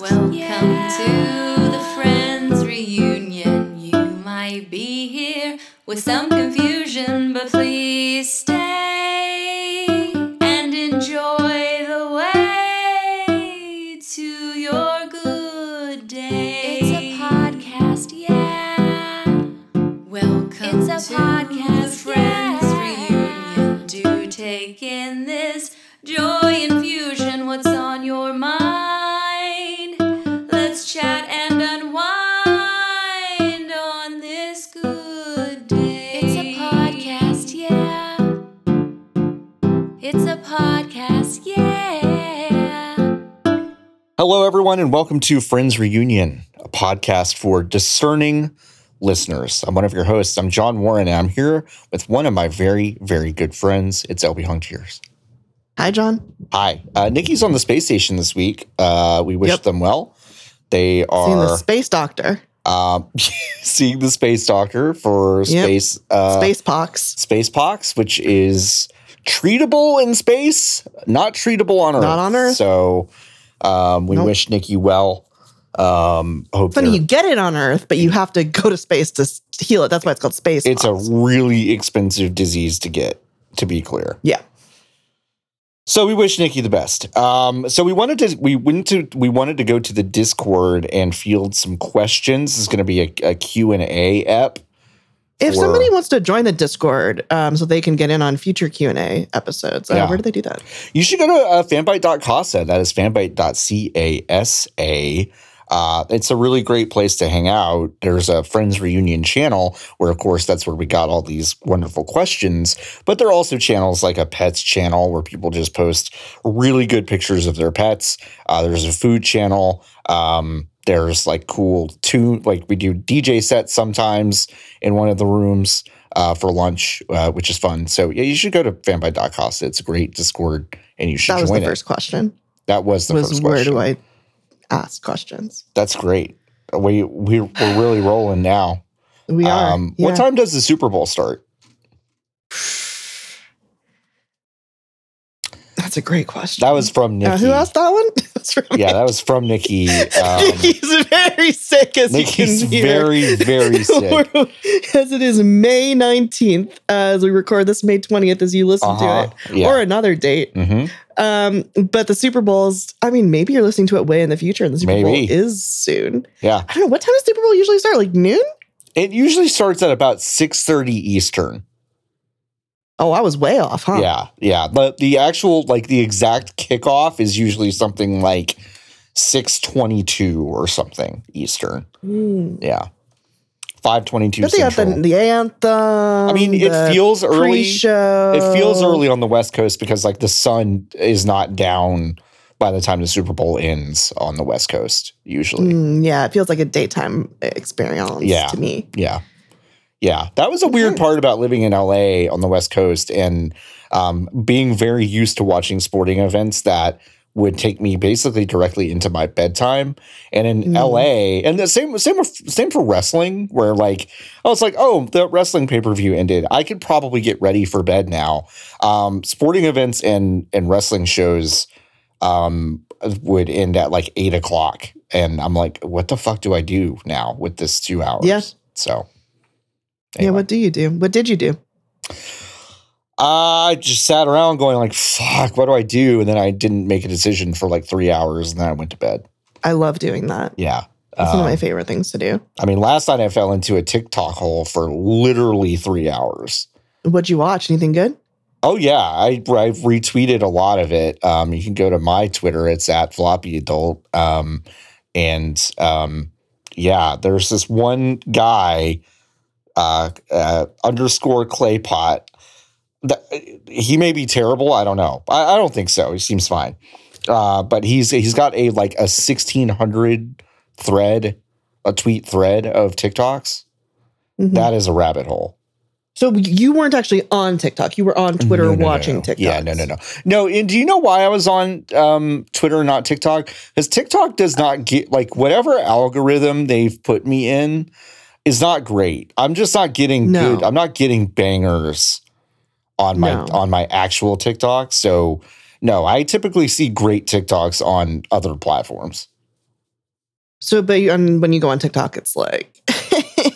Welcome to the Friends reunion. You might be here with some confusion, Hello, everyone, and welcome to Friends Reunion, a podcast for discerning listeners. I'm one of your hosts. I'm John Warren, and I'm here with one of my very, very good friends. It's LB Hung Tears. Hi, John. Hi. Uh, Nikki's on the space station this week. Uh, we wish Yep. them well. They are Seeing the space doctor, um, seeing the space doctor for Yep. space uh, space pox. space pox, which is treatable in space, not treatable on Earth. Not on Earth. So um, we Nope. wish Nikki well. Um, hope Funny, you get it on Earth, but you have to go to space to heal it. That's why it's called space. it's a really expensive disease to get. To be clear, yeah. so we wish Nikki the best. Um, so we wanted to we went to we wanted to go to the Discord and field some questions. This is going to be a, a Q and A app. If for- somebody wants to join the Discord, um, so they can get in on future Q and A episodes, uh, Yeah. where do they do that? You should go to uh, fanbyte.casa. That is fanbyte.casa. Uh, it's a really great place to hang out. There's a Friends Reunion channel where, of course, that's where we got all these wonderful questions. But there are also channels like a pets channel where people just post really good pictures of their pets. Uh, there's a food channel. Um, there's like cool tune, like we do DJ sets sometimes in one of the rooms uh, for lunch, uh, which is fun. So yeah, you should go to fanbyte.casa. It's a great Discord, and you should That was join the it. first question. That was the was first where question. do I ask questions? That's great. We we we're really rolling now. We are. Um, yeah. What time does the Super Bowl start? That's a great question. That was from Nikki. Uh, who asked that one? That's from Yeah, that was from Nikki. Um, Nikki's very sick as Nikki's you can hear. very very sick. as it is May 19th, uh, as we record this May 20th, as you listen Uh-huh. to it, Yeah. or another date. hmm Um, but the Super Bowl's, I mean, maybe you're listening to it way in the future and the Super Maybe. Bowl is soon. Yeah. I don't know. What time does Super Bowl usually start? Like noon? It usually starts at about six thirty Eastern. Oh, I was way off, huh? Yeah, yeah. The the actual like the exact kickoff is usually something like six twenty two or something Eastern. Mm. Yeah, five twenty two But they Central. the, the anthem. I mean, it feels early. pre-show. It feels early on the West Coast because like the sun is not down by the time the Super Bowl ends on the West Coast. Usually, Mm, yeah, it feels like a daytime experience Yeah. to me. yeah, yeah. That was a weird part about living in LA on the West Coast and um, being very used to watching sporting events that would take me basically directly into my bedtime. And in Mm. LA, and the same same same for wrestling, where like I was like, oh, the wrestling pay per view ended. I could probably get ready for bed now. Um, sporting events and and wrestling shows um, would end at like eight o'clock, and I'm like, what the fuck do I do now with this two hours? Yeah. So. Yeah, what do you do? What did you do? I just sat around going like, fuck, what do I do? And then I didn't make a decision for like three hours and then I went to bed. I love doing that. Yeah. It's one of my Um, favorite things to do. I mean, last night I fell into a TikTok hole for literally three hours. What'd you watch? Anything good? Oh yeah, I I've retweeted a lot of it. Um, you can go to my Twitter; it's at floppy adult. Um, and um, yeah, there's this one guy, uh, uh, underscore clay pot. That, he may be terrible. I don't know. I, I don't think so. He seems fine. Uh, but he's he's got a like a sixteen hundred thread, a tweet thread of TikToks. Mhm. That is a rabbit hole. So you weren't actually on TikTok. You were on Twitter No, no, no, watching no. TikTok. Yeah, no, no, no. No, and do you know why I was on um, Twitter, not TikTok? Because TikTok does not get like whatever algorithm they've put me in is not great. I'm just not getting No. good. I'm not getting bangers on my No. on my actual TikTok. So no, I typically see great TikToks on other platforms. So, but you, and when you go on TikTok, it's like,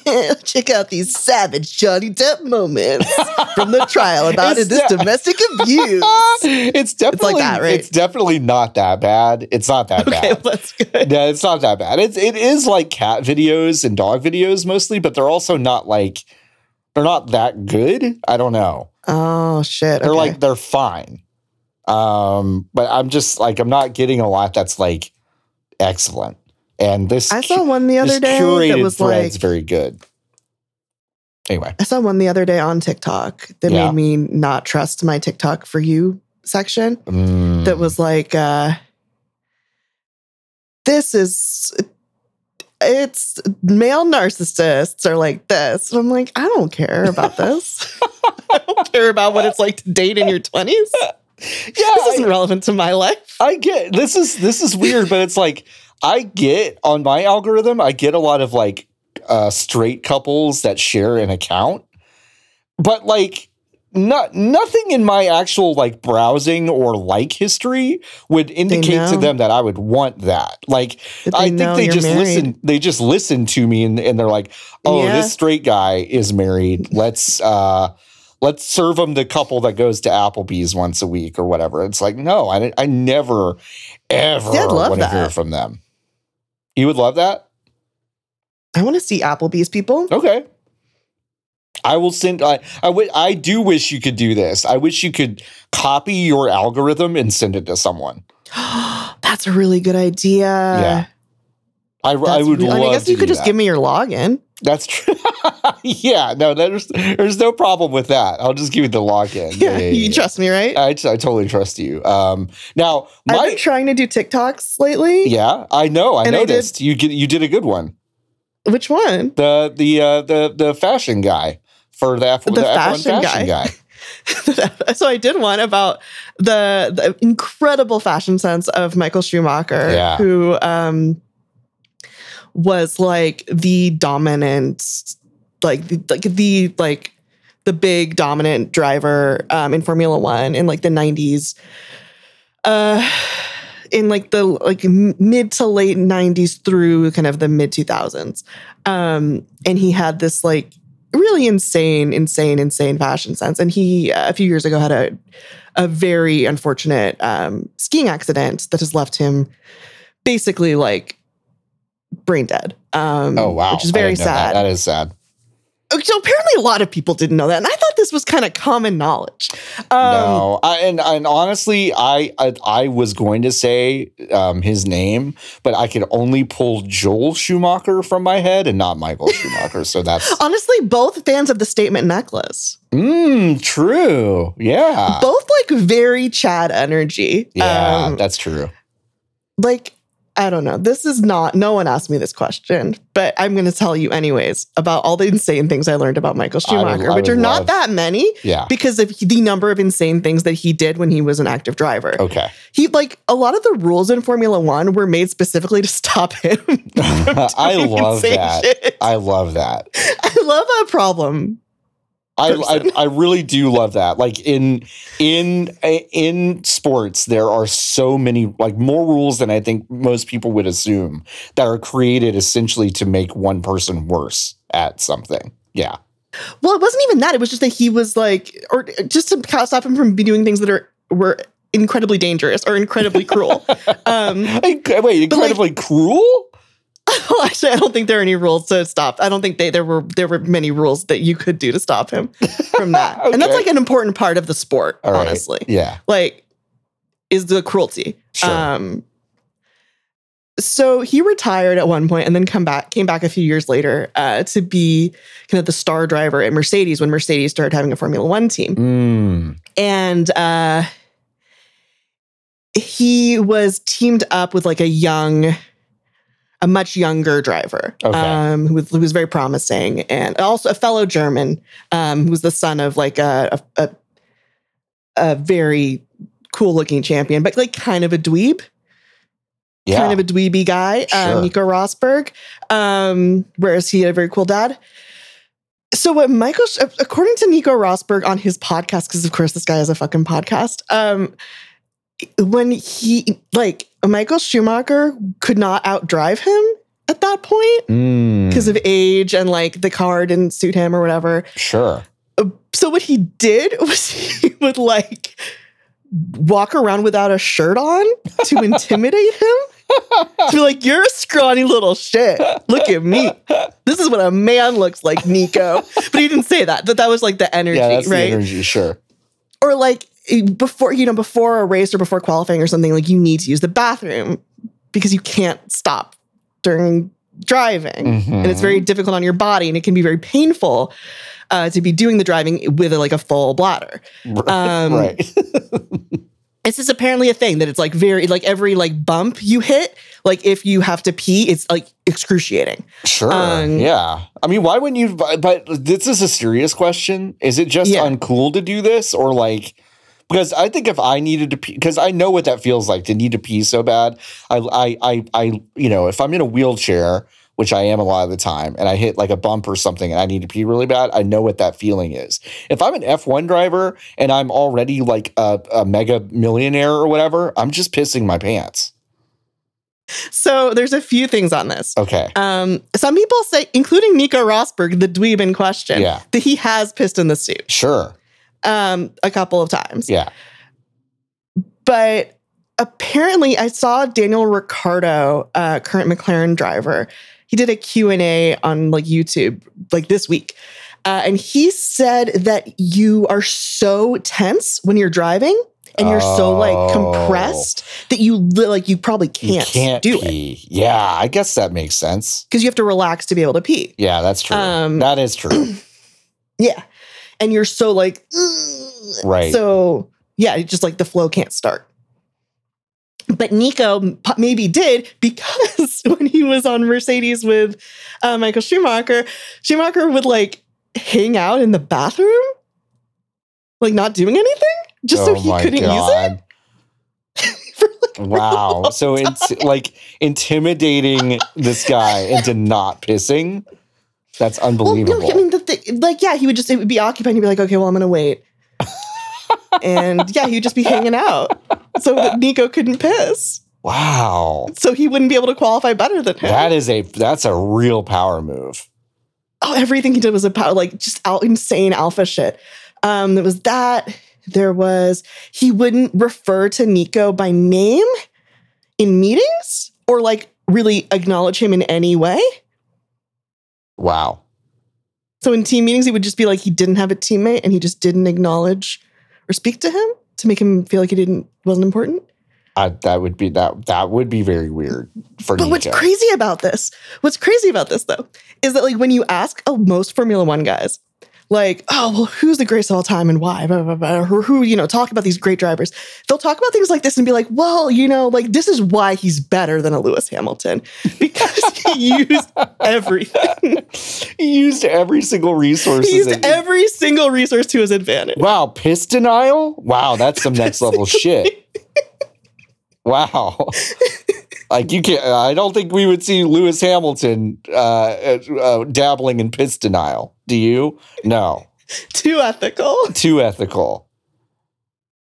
check out these savage Johnny Depp moments from the trial about It's this de- domestic abuse. it's definitely that, right? It's definitely not that bad. It's not that Okay, bad. well, that's good. Yeah, it's not that bad. It's it is like cat videos and dog videos mostly, but they're also not like they're not that good. I don't know. Oh shit! They're okay. like they're fine. Um, but I'm just like I'm not getting a lot that's like excellent. And this I saw one the other day that was thread's like very good. Anyway, I saw one the other day on TikTok that Yeah. made me not trust my TikTok for you section. Mm, That was like, uh, this is, it's male narcissists are like this. And I'm like, I don't care about this. I don't care about what it's like to date in your 20s. yeah, This isn't relevant to my life. I get this is this is weird, but it's like I get on my algorithm, I get a lot of like uh straight couples that share an account. But like not nothing in my actual like browsing or like history would indicate to them that I would want that. Like I think they just married. listen they just listen to me and, and they're like, "Oh, Yeah. this straight guy is married. Let's uh let's serve him the couple that goes to Applebee's once a week or whatever." It's like, "No, I I never ever See, I'd love want to hear from them." You would love that? I want to see Applebee's people. Okay. I will send. I I wi- I do wish you could do this. I wish you could copy your algorithm and send it to someone. That's a really good idea. Yeah. I, I would re- love. I, mean, I guess you could just that. give me your login. That's true. yeah, no, there's there's no problem with that. I'll just give you the login. Yeah, you trust me, right? I, I totally trust you. Um, now I've been trying to do TikToks lately. yeah, I know, I And I did- noticed you you did a good one. Which one? The the uh, the the fashion guy for the, F- The the, F1 fashion fashion guy. guy. so I did one about the, the incredible fashion sense of Michael Schumacher, Yeah. who um, was like the dominant, like the, like the like the big dominant driver um, in Formula One in like the nineties. Uh, in like the like mid to late 90s through kind of the mid 2000s um and he had this like really insane insane insane fashion sense and he uh, a few years ago had a a very unfortunate um skiing accident that has left him basically like brain dead um Oh wow, which is very didn't that. sad That is sad. So apparently a lot of people didn't know that and i thought this was kind of common knowledge um no, I, and and honestly, I, I I was going to say um, his name, but I could only pull Joel Schumacher from my head and not Michael Schumacher. So that's honestly both fans of the statement necklace mm, true. Yeah, both like very Chad energy. yeah, Um, that's true. like, I don't know. This is not, no one asked me this question, but I'm going to tell you anyways about all the insane things I learned about Michael would- Schumacher, I which are would not that many Yeah. because of the number of insane things that he did when he was an active driver. Okay. He, like, a lot of the rules in Formula One were made specifically to stop him. I love that. shit. I love that. I love a problem. I. I I really do love that. Like in in in sports, there are so many like more rules than I think most people would assume that are created essentially to make one person worse at something. Yeah. Well, it wasn't even that. It was just that he was like, or just to stop him from doing things that are were incredibly dangerous or incredibly cruel. um, wait, But, like- incredibly cruel? well, actually, I don't think there are any rules to stop. I don't think they there were there were many rules that you could do to stop him from that, and that's like an important part of the sport, All right. honestly. Yeah. Like, is the cruelty. Sure. Um, so he retired at one point and then come back came back a few years later uh, to be kind of the star driver at Mercedes when Mercedes started having a Formula One team. Mm. and uh he was teamed up with like a young a much younger driver Okay. um who was, who was very promising and also a fellow german um who was the son of like a a, a, very cool looking champion but like kind of a dweeb Yeah. kind of a dweeby guy, Sure. um, Nico Rosberg. Um, whereas he had a very cool dad. So what Michael, according to Nico Rosberg on his podcast, because of course this guy has a fucking podcast. When he like Michael Schumacher could not outdrive him at that point Mm, because of age and like the car didn't suit him or whatever. sure. So what he did was he would like walk around without a shirt on to intimidate him. To be like, you're a scrawny little shit. Look at me. This is what a man looks like, Nico. But he didn't say that. But that was like the energy, Yeah, right? the energy. Sure. or like before you know before a race or before qualifying or something like you need to use the bathroom because you can't stop during driving and it's very difficult on your body and it can be very painful uh, to be doing the driving with like a full bladder um, right. it's just apparently a thing that it's like very like every like bump you hit like if you have to pee it's like excruciating Sure. Um, yeah. I mean, why wouldn't you? But, but this is a serious question. Is it just Yeah. uncool to do this, or like? Because I think if I needed to pee, because I know what that feels like to need to pee so bad. I, I, I, I, you know, if I'm in a wheelchair, which I am a lot of the time, and I hit like a bump or something, and I need to pee really bad, I know what that feeling is. If I'm an F1 driver and I'm already like a, a mega millionaire or whatever, I'm just pissing my pants. so there's a few things on this Okay. um, some people say including nico rosberg the dweeb in question Yeah. that he has pissed in the suit Sure. Um, a couple of times Yeah. but apparently i saw daniel ricciardo uh, current mclaren driver he did a q&a on like youtube like this week uh, and he said that you are so tense when you're driving and you're so like Oh. compressed that you like you probably You can't, do it. Yeah, I guess that makes sense. because you have to relax to be able to pee Yeah, that's true. Um, that is true. yeah and you're so like "Ugh." Right. so yeah it's just like the flow can't start but nico maybe did because when he was on mercedes with uh, michael schumacher schumacher would like hang out in the bathroom like not doing anything just so Oh he couldn't use it like Wow. So it's like intimidating this guy into not pissing. That's well, unbelievable. no, I mean, the thing, like, yeah, he would just, it would be occupied. And he'd be like, okay, well, I'm going to wait. and yeah, he'd just be hanging out so that Nico couldn't piss. wow. So he wouldn't be able to qualify better than him. That is a that's a real power move. oh, everything he did was about like just out insane alpha shit. Um, there was that. There was he wouldn't refer to Nico by name in meetings or like really acknowledge him in any way. Wow. So in team meetings, he would just be like he didn't have a teammate and he just didn't acknowledge or speak to him to make him feel like he didn't wasn't important. I, that would be that that would be very weird for But what's crazy about this, what's crazy about this though, is that like when you ask oh, most Formula One guys, like, oh, well, who's the greatest of all time and why? Blah, blah, blah, or who, you know, talk about these great drivers. They'll talk about things like this and be like, well, you know, like this is why he's better than a Lewis Hamilton because he used everything. he used every single resource. he used every single resource to his advantage. Wow, piss denial? Wow, that's some next level shit. Wow. Like you can't I don't think we would see Lewis Hamilton uh, uh, dabbling in piss denial. Do you? No. Too ethical. Too ethical.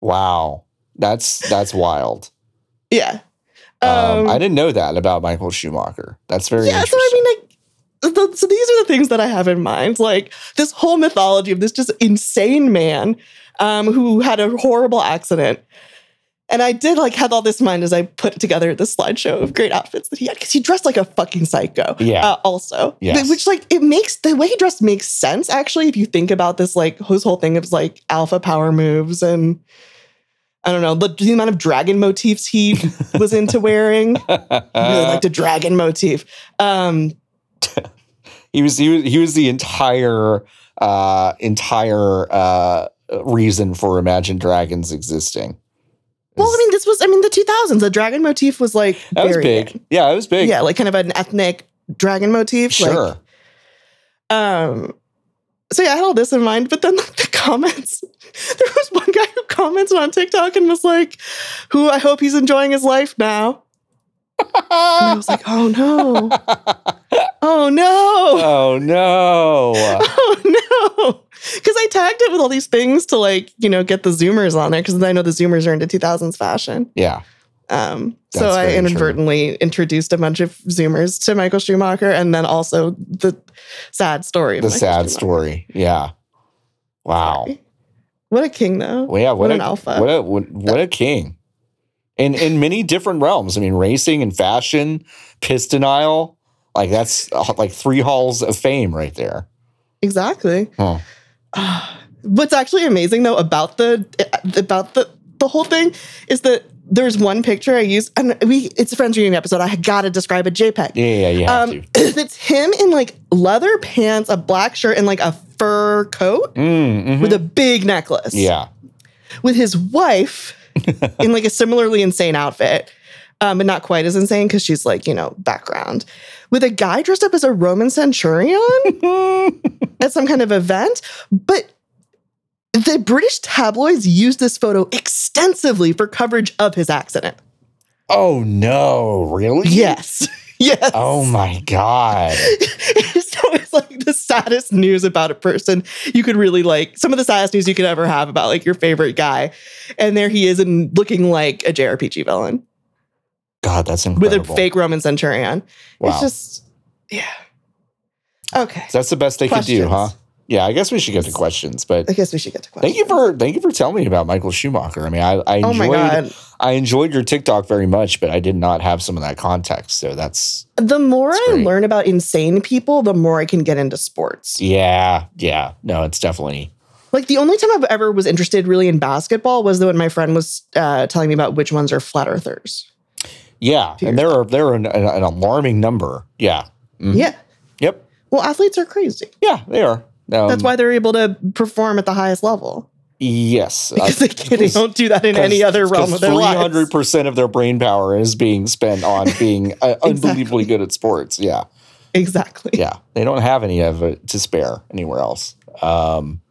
Wow. That's that's wild. Yeah. Um, Um, I didn't know that about Michael Schumacher. That's very yeah, so. I mean, like, the, so these are the things that I have in mind. Like this whole mythology of this just insane man um, who had a horrible accident. And I did like have all this in mind as I put together this slideshow of great outfits that he had because he dressed like a fucking psycho. Yeah. Uh, also, Yes. which like it makes the way he dressed makes sense actually if you think about this like his whole thing of like alpha power moves and I don't know the, the amount of dragon motifs he was into wearing. Really liked a dragon motif. Um, he was he was he was the entire uh entire uh reason for Imagine Dragons existing. Well, I mean, this was I mean the 2000s. The dragon motif was like that was big. Yeah, it was big. Yeah, like kind of an ethnic dragon motif. like, sure. um. So yeah, I had all this in mind, but then like, the comments. There was one guy who commented on TikTok and was like, "Who I hope he's enjoying his life now." And I was like, "Oh no! Oh no! oh no. Oh no!" Because I tagged it with all these things to like you know get the Zoomers on there because I know the Zoomers are into 2000s fashion. Yeah. Um, so I very true. inadvertently introduced a bunch of Zoomers to Michael Schumacher, and then also the sad story. The Michael sad Schumacher. story. Yeah. Wow. What a king, though. Well, yeah, what, What a, an alpha. What a what, what a king. In in many different realms. I mean, racing and fashion, piston aisle, like that's uh, like three halls of fame right there. Exactly. Huh. What's actually amazing though about the about the the whole thing is that there's one picture I used, and we it's a friends reunion episode. I got to describe a JPEG. Yeah, yeah, yeah. Um, it's him in like leather pants, a black shirt, and like a fur coat Mm, mhm. with a big necklace. yeah. with his wife in like a similarly insane outfit, um, but not quite as insane because she's like, you know, background. With a guy dressed up as a Roman centurion at some kind of event. But the British tabloids used this photo extensively for coverage of his accident. Oh no, really? Yes. Yes. Oh my god. so it's like the saddest news about a person you could really like some of the saddest news you could ever have about like your favorite guy and there he is and looking like a jrpg villain God, that's incredible. with a fake roman centurion Wow. it's just yeah okay So that's the best they could do, huh? Yeah, I guess we should get to questions, but i guess we should get to questions thank you for thank you for telling me about Michael Schumacher. I mean, I, I oh my enjoyed god I enjoyed your TikTok very much, but I did not have some of that context. So that's the more That's i great. learn about insane people the more i can get into sports yeah, yeah. No, it's definitely like the only time i've ever was interested really in basketball was when my friend was uh, telling me about which ones are flat earthers yeah, and they're they're an, an, an alarming number. Yeah. Mhm. yeah Yep. well athletes are crazy Yeah, they are. Um, That's why they're able to perform at the highest level Yes, because they, can't, they don't do that in any other realm of their Three lives. hundred percent of their brain power is being spent on being uh, unbelievably good at sports. Yeah. Exactly. yeah they don't have any of it to spare anywhere else um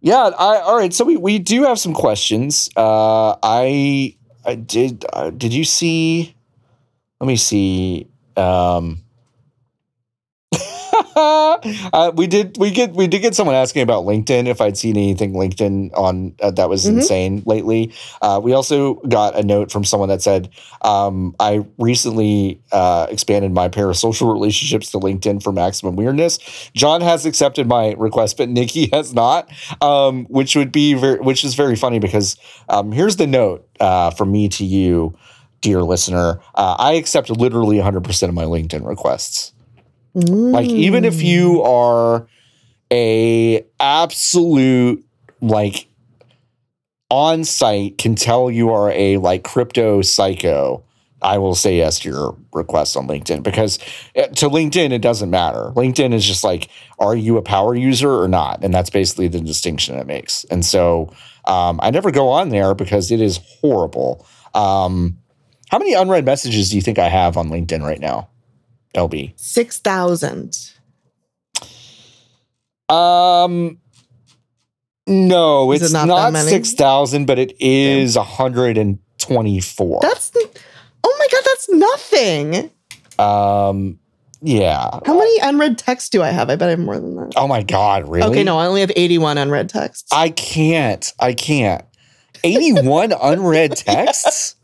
yeah i all right so we, we do have some questions uh i i did uh, did you see let me see um uh, we did we get we did get someone asking about LinkedIn if I'd seen anything LinkedIn on uh, that was Mhm. insane lately. Uh, we also got a note from someone that said um, I recently uh, expanded my parasocial relationships to LinkedIn for maximum weirdness. John has accepted my request, but Nikki has not, um, which would be very, which is very funny because um, here's the note uh, from me to you, dear listener. Uh, I accept literally 100% of my LinkedIn requests. Like even if you Mm. are a absolute like on site can tell you are a like crypto psycho, I will say yes to your request on LinkedIn because uh, to LinkedIn it doesn't matter. LinkedIn is just like are you a power user or not, and that's basically the distinction it makes. And so um, I never go on there because it is horrible. Um, how many unread messages do you think I have on LinkedIn right now, LB? six thousand. Um, no, Is it it's not not, six thousand, but it is and twenty-four. That's oh my god, that's nothing. um, yeah. How many unread texts do I have? I bet I have more than that. Oh my god, really? Okay, no, I only have eighty-one unread texts. I can't. I can't. Eighty-one unread texts.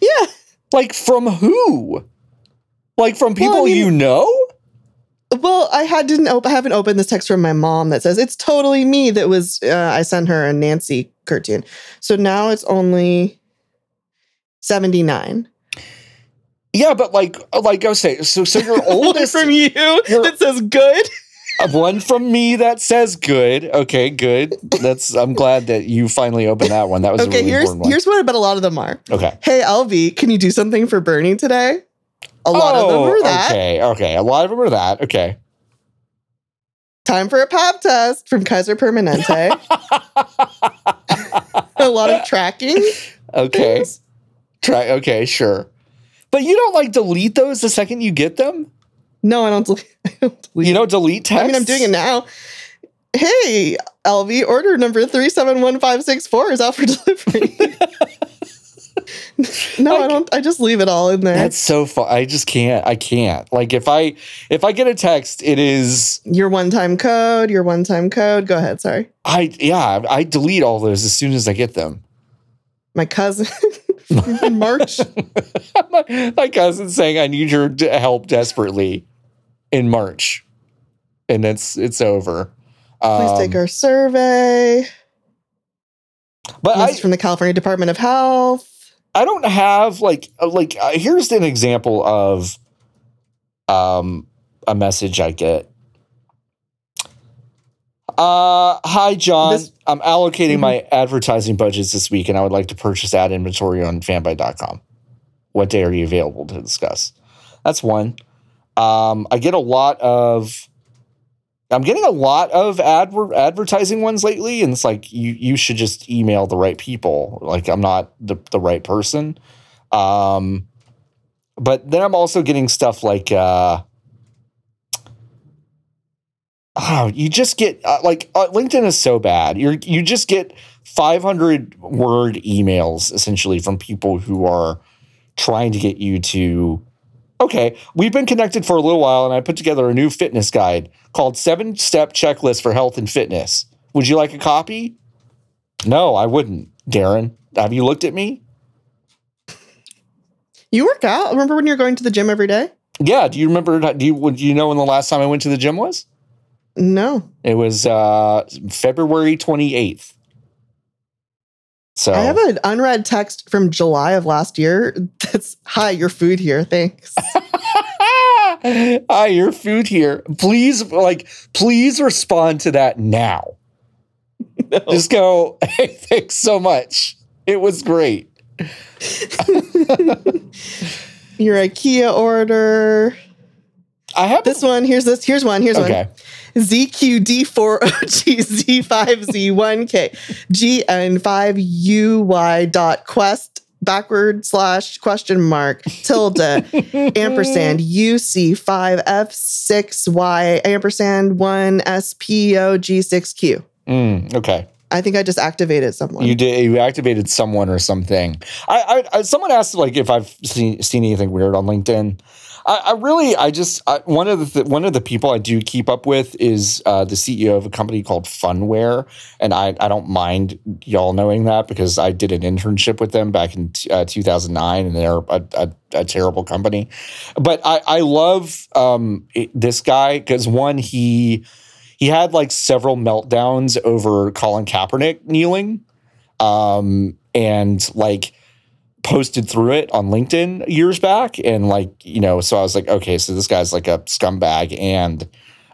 yeah, Like from who? Like from Well, I people mean- you know? Well, I had didn't op- I haven't opened this text from my mom that says it's totally me that was uh, I sent her a Nancy cartoon. So now it's only 79. Yeah, but like, like I was saying, so so your oldest from you that says good. Uh, one from me that says good. Okay, good. That's I'm glad that you finally opened that one. That was a Okay, really here's one. here's what I bet a lot of them are. okay. Hey LB, can you do something for Bernie today? A lot of them oh, are that. Oh, Okay, okay. A lot of them are that. Okay. Time for a pop test from Kaiser Permanente. a lot of tracking. Okay. things. Try okay, sure. But you don't like delete those the second you get them? No, I don't. delete- I don't delete You don't delete text? I mean, I'm doing it now. Hey, LB, order number 371564 is out for delivery. no, I don't. I just leave it all in there. That's so fun. I just can't. I can't. Like if I if I get a text, it is your one time code, your one time code. Go ahead. Sorry. I yeah, I delete all those as soon as I get them. My cousin, in March. my, my cousin saying, "I need your d- help desperately," in March, and it's it's over. Please Um, take our survey. but I, from the California Department of Health. I don't have like uh, like uh, here's an example of um a message I get. Uh hi John, This- I'm allocating Mhm. my advertising budgets this week and I would like to purchase ad inventory on fanbyte.com. What day are you available to discuss? That's one. Um I get a lot of I'm getting a lot of adver- advertising ones lately, and it's like you you should just email the right people. Like I'm not the the right person. Um, but then I'm also getting stuff like uh, oh, you just get uh, like uh, LinkedIn is so bad. You you just get 500 word emails essentially from people who are trying to get you to okay, we've been connected for a little while and I put together a new fitness guide called Seven Step Checklist for Health and Fitness. Would you like a copy? No, I wouldn't, Darren. Have you looked at me? You work out. Remember when you're going to the gym every day? Yeah. Do you remember? Do you, would you know when the last time I went to the gym was? No. It was uh, February 28th. So I have an unread text from July of last year that's hi, your food here. Thanks. Hi, your food here. Please, like, please respond to that now. No. Just go, hey, thanks so much. It was great. Your IKEA order. I have This one, here's this. Here's one. Here's okay. one. ZQD4OGZ5Z1K GN5UY dot quest backward slash question mark tilde ampersand UC5F6Y ampersand 1 SPOG6Q. Mm, okay. I think I just activated someone. You did. You activated someone or something. I, I, I someone asked like if I've seen seen anything weird on LinkedIn. I, I really, I just I, one of the th- one of the people I do keep up with is uh, the CEO of a company called Phunware, and I I don't mind y'all knowing that because I did an internship with them back in t- uh, 2009, and they're a, a, a terrible company. But I I love um, it- this guy because one he he had like several meltdowns over Colin Kaepernick kneeling um, and like posted through it on LinkedIn years back. And like, you know, so I was like, okay, so this guy's like a scumbag and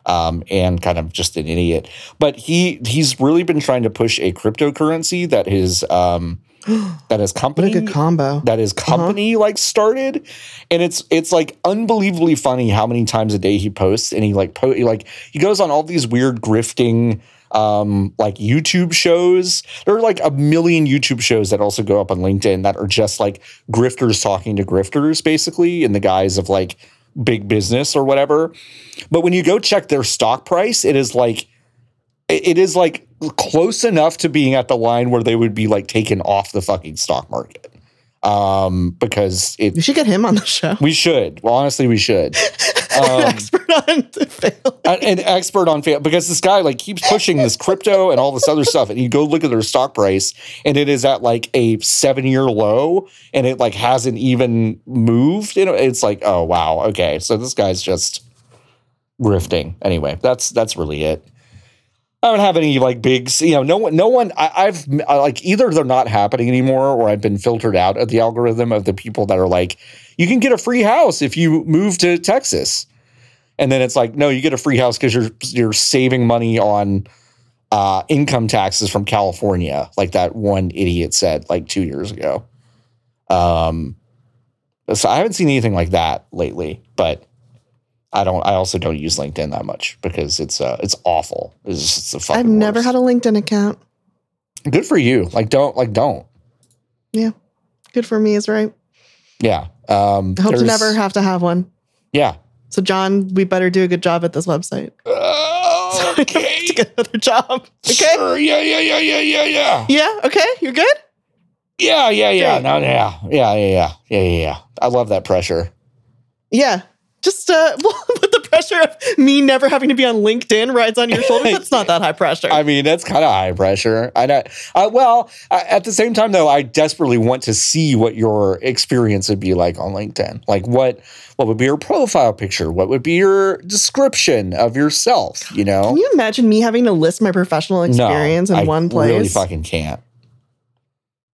um, and kind of just an idiot. But he he's really been trying to push a cryptocurrency that his um, that his what a good combo. that his Uh-huh. company like started and it's it's like unbelievably funny how many times a day he posts and he like po- he like he goes on all these weird grifting um like YouTube shows there are like a million YouTube shows that also go up on LinkedIn that are just like grifters talking to grifters basically in the guise of like big business or whatever but when you go check their stock price it is like it is like close enough to being at the line where they would be like taken off the fucking stock market. Um, because We should get him on the show. we should. Well, honestly, we should. Um, Expert on fail. an, an expert on fail because this guy like keeps pushing this crypto and all this other stuff, and you go look at their stock price, and it is at like a seven year low, and it like hasn't even moved. You know, it's like, oh wow, okay, so this guy's just grifting. Anyway, that's that's really it. I don't have any like big, you know, no one, no one. I, I've I, like either they're not happening anymore, or I've been filtered out of the algorithm of the people that are like, you can get a free house if you move to Texas, and then it's like, no, you get a free house because you're you're saving money on uh, income taxes from California, like that one idiot said like two years ago. Um, so I haven't seen anything like that lately, but I don't. I also don't use LinkedIn that much because it's uh it's awful. It's just it's. I've never worst. had a LinkedIn account. Good for you. Like don't like don't. Yeah, good for me is right. Yeah. Um, I hope to never have to have one. Yeah. So, John, we better do a good job at this website. So I don't have okay. to get another job. Okay. Sure. Yeah. Yeah. Yeah. Yeah. Yeah. Yeah. Yeah. Okay. You're good. Yeah. Yeah. Yeah. Great. No. Yeah. Yeah. Yeah. Yeah. Yeah. Yeah. Yeah. I love that pressure. Yeah. Just uh, put the pressure of me never having to be on LinkedIn rides on your shoulders. That's not that high pressure. I mean, that's kind of high pressure. I know. Uh, well, uh, at the same time, though, I desperately want to see what your experience would be like on LinkedIn. Like, what what would be your profile picture? What would be your description of yourself? You know, Can you imagine me having to list my professional experience no, in I one place? I Really fucking can't.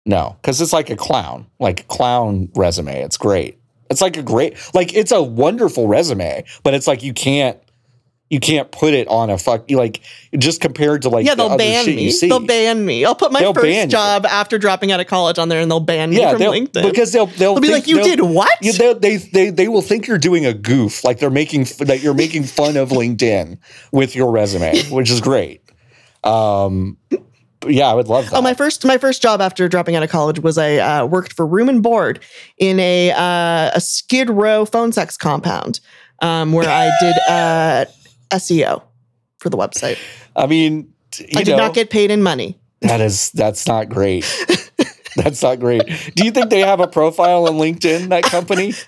No, because it's like a clown, like a clown resume. It's great. It's like a great, like it's a wonderful resume, but it's like you can't, you can't put it on a fuck. Like just compared to like yeah, they'll other ban me. you see. They'll ban me. I'll put my They'll first you. job after dropping out of college on there, and they'll ban me yeah, from LinkedIn. because they'll they'll, they'll be like, "You did what?" you, they, they they they will think you're doing a goof, like they're making that you're making fun of LinkedIn with your resume, which is great. Um, yeah, I would love that. Oh, my first my first job after dropping out of college was I uh, worked for room and board in a uh, a Skid Row phone sex compound um, where I did uh, SEO for the website. I mean, I did know, not get paid in money. that is that's not great. that's not great. Do you think they have a profile on LinkedIn? That company?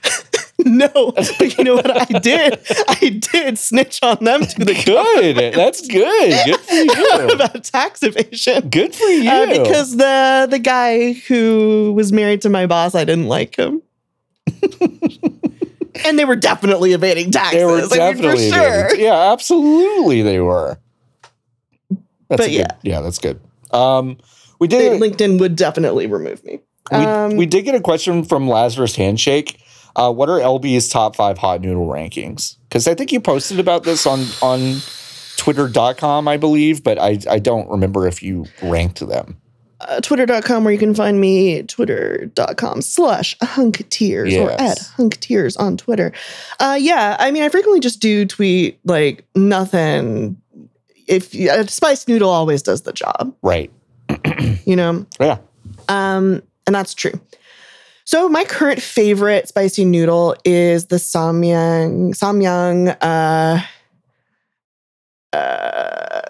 No, but you know what I did? I did snitch on them to the Good. That's good. Good for you. about tax evasion. Good for you. Uh, because the the guy who was married to my boss, I didn't like him. and they were definitely evading taxes. they were I mean, definitely for sure. doing- Yeah, absolutely they were. That's But yeah. good, yeah, that's good. Um, we did LinkedIn would definitely remove me. we, Um, we did get a question from Lazarus Handshake. Uh, what are LB's top five hot noodle rankings? Because I think you posted about this on on Twitter.com, I believe, but I, I don't remember if you ranked them. uh, Twitter.com, where you can find me, twitter.com slash hunketeers or Yes. at hunketeers on Twitter. Uh, yeah, I mean, I frequently just do tweet like nothing. If a spice noodle always does the job, Right. you know? Yeah. Um, and that's true. So my current favorite spicy noodle is the samyang samyang uh, uh,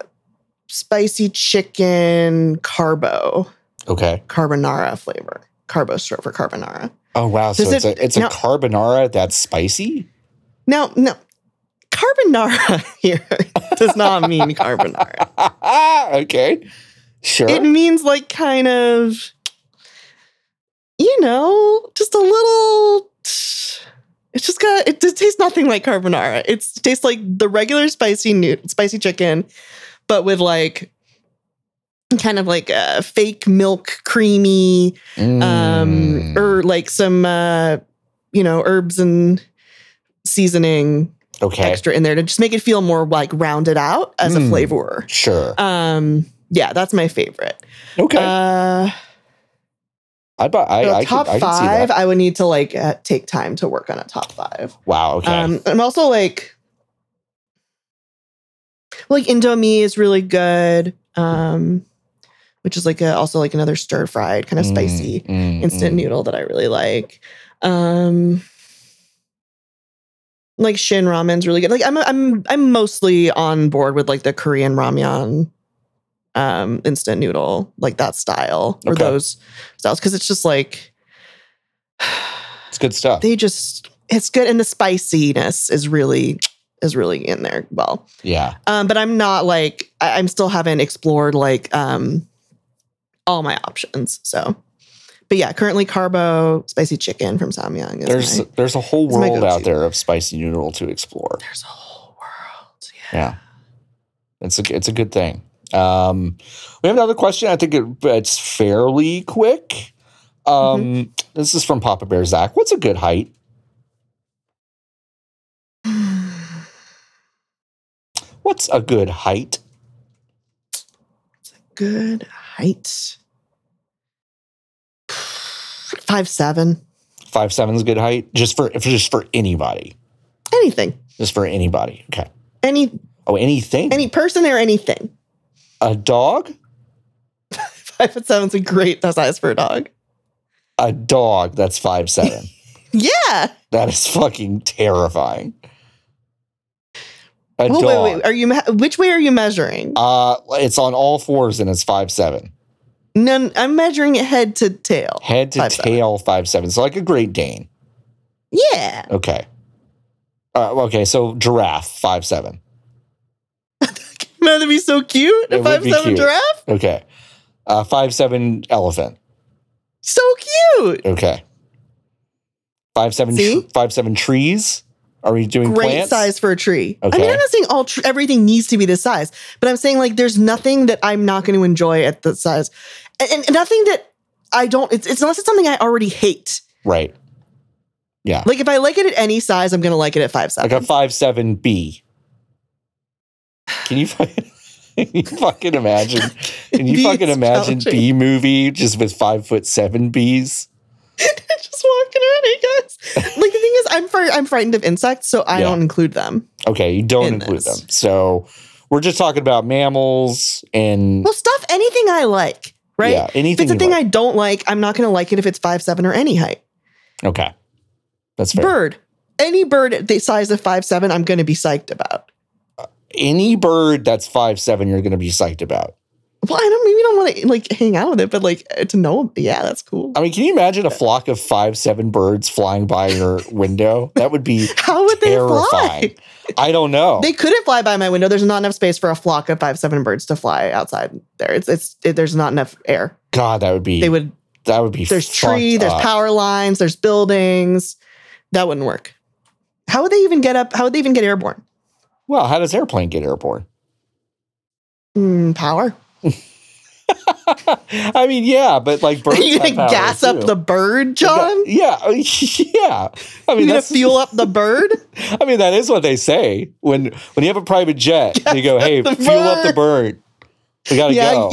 spicy chicken carbo Okay. carbonara flavor carbo syrup for carbonara. Oh wow. So Does it's it- a it's now- a carbonara that's spicy? No, no, carbonara here does not mean carbonara. okay. Sure. It means like kind of, you know, just a little. It's just got. It just tastes nothing like carbonara. It's, it tastes like the regular spicy noodle, spicy chicken, but with like kind of like a fake milk creamy, um, Mm. or like some, uh, you know, herbs and seasoning okay. extra in there to just make it feel more like rounded out as a Mm. flavor. Sure. Um, yeah, that's my favorite. Okay. Uh, I, bu- I, I, top could, five. I would need to like uh, take time to work on a top five. Wow. Okay. Um, I'm also like, like Indomie is really good. Um, which is like a, also like another stir fried kind of Mm, spicy mm, instant mm. noodle that I really like. Um, like Shin Ramen's really good. Like I'm I'm I'm mostly on board with like the Korean ramyun um instant noodle, like that style or Okay. those styles cuz it's just like It's good stuff. they just it's good and the spiciness is really is really in there well. yeah. Um but I'm not like I, I'm still haven't explored like um all my options. So but yeah, currently carbo spicy chicken from Samyang is There's my- there's a whole world out there of spicy noodle to explore. there's a whole world. Yeah. It's a it's a good thing. Um, we have another question. I think it, it's fairly quick. Um, Mm-hmm. This is from Papa Bear Zach. What's a good height? What's a good height? What's a good height. Five seven. Five seven is a good height. Just for if just for anybody. Anything. Just for anybody. Okay. Any Oh, anything. any person or anything. A dog. Five foot seven's a great size for a dog. A dog that's five seven. Yeah. that is fucking terrifying. A dog. wait, wait. Are you me- which way are you measuring? Uh, it's on all fours and it's five seven. None. I'm measuring it head to tail. Head to Five seven. tail five seven. So like a Great Dane. Yeah. Okay. Uh, okay, so giraffe five seven. That'd be so cute. A five seven cute. giraffe. Okay, uh, five seven elephant. So cute. Okay, five seven tr- five seven trees. Are we doing Great plants? size for a tree. I mean, I'm not saying all tr- everything needs to be this size, but I'm saying like there's nothing that I'm not going to enjoy at the size, and, and nothing that I don't. It's it's unless it's something I already hate. Right. Yeah. Like if I like it at any size, I'm going to like it at five Like seven. a five seven B. Can you fucking, can you fucking imagine? Can you fucking imagine. B movie just with five foot seven Bs? Just walking around, hey guys. Like the thing is, I'm fr- I'm frightened of insects, so I Yeah. don't include them. Okay, you don't In include this. them. So we're just talking about mammals and Well, stuff anything I like, right? yeah, If anything. it's a thing like. I don't like, I'm not going to like it if it's five seven or any height. okay, that's fair. Bird, any bird the size of five seven, I'm going to be psyched about. Any bird that's five seven, you're going to be psyched about. Well, I don't maybe don't want to like hang out with it, but like to know, yeah, that's cool. I mean, can you imagine a flock of five seven birds flying by your window? That would be How would they fly? I don't know. They couldn't fly by my window. There's not enough space for a flock of five seven birds to fly outside there. It's it's it, there's not enough air. God, that would be They would. that would be There's tree. There's up. power lines. There's buildings. That wouldn't work. How would they even get up? How would they even get airborne? Well, how does airplane get airborne? Mm, power. I mean, yeah, but like birds you gonna gas up too. the bird, John? Yeah, yeah. I mean, you gonna fuel up the bird? I mean, that is what they say when when you have a private jet. You go, "Hey, fuel up the bird. We gotta Yeah, go."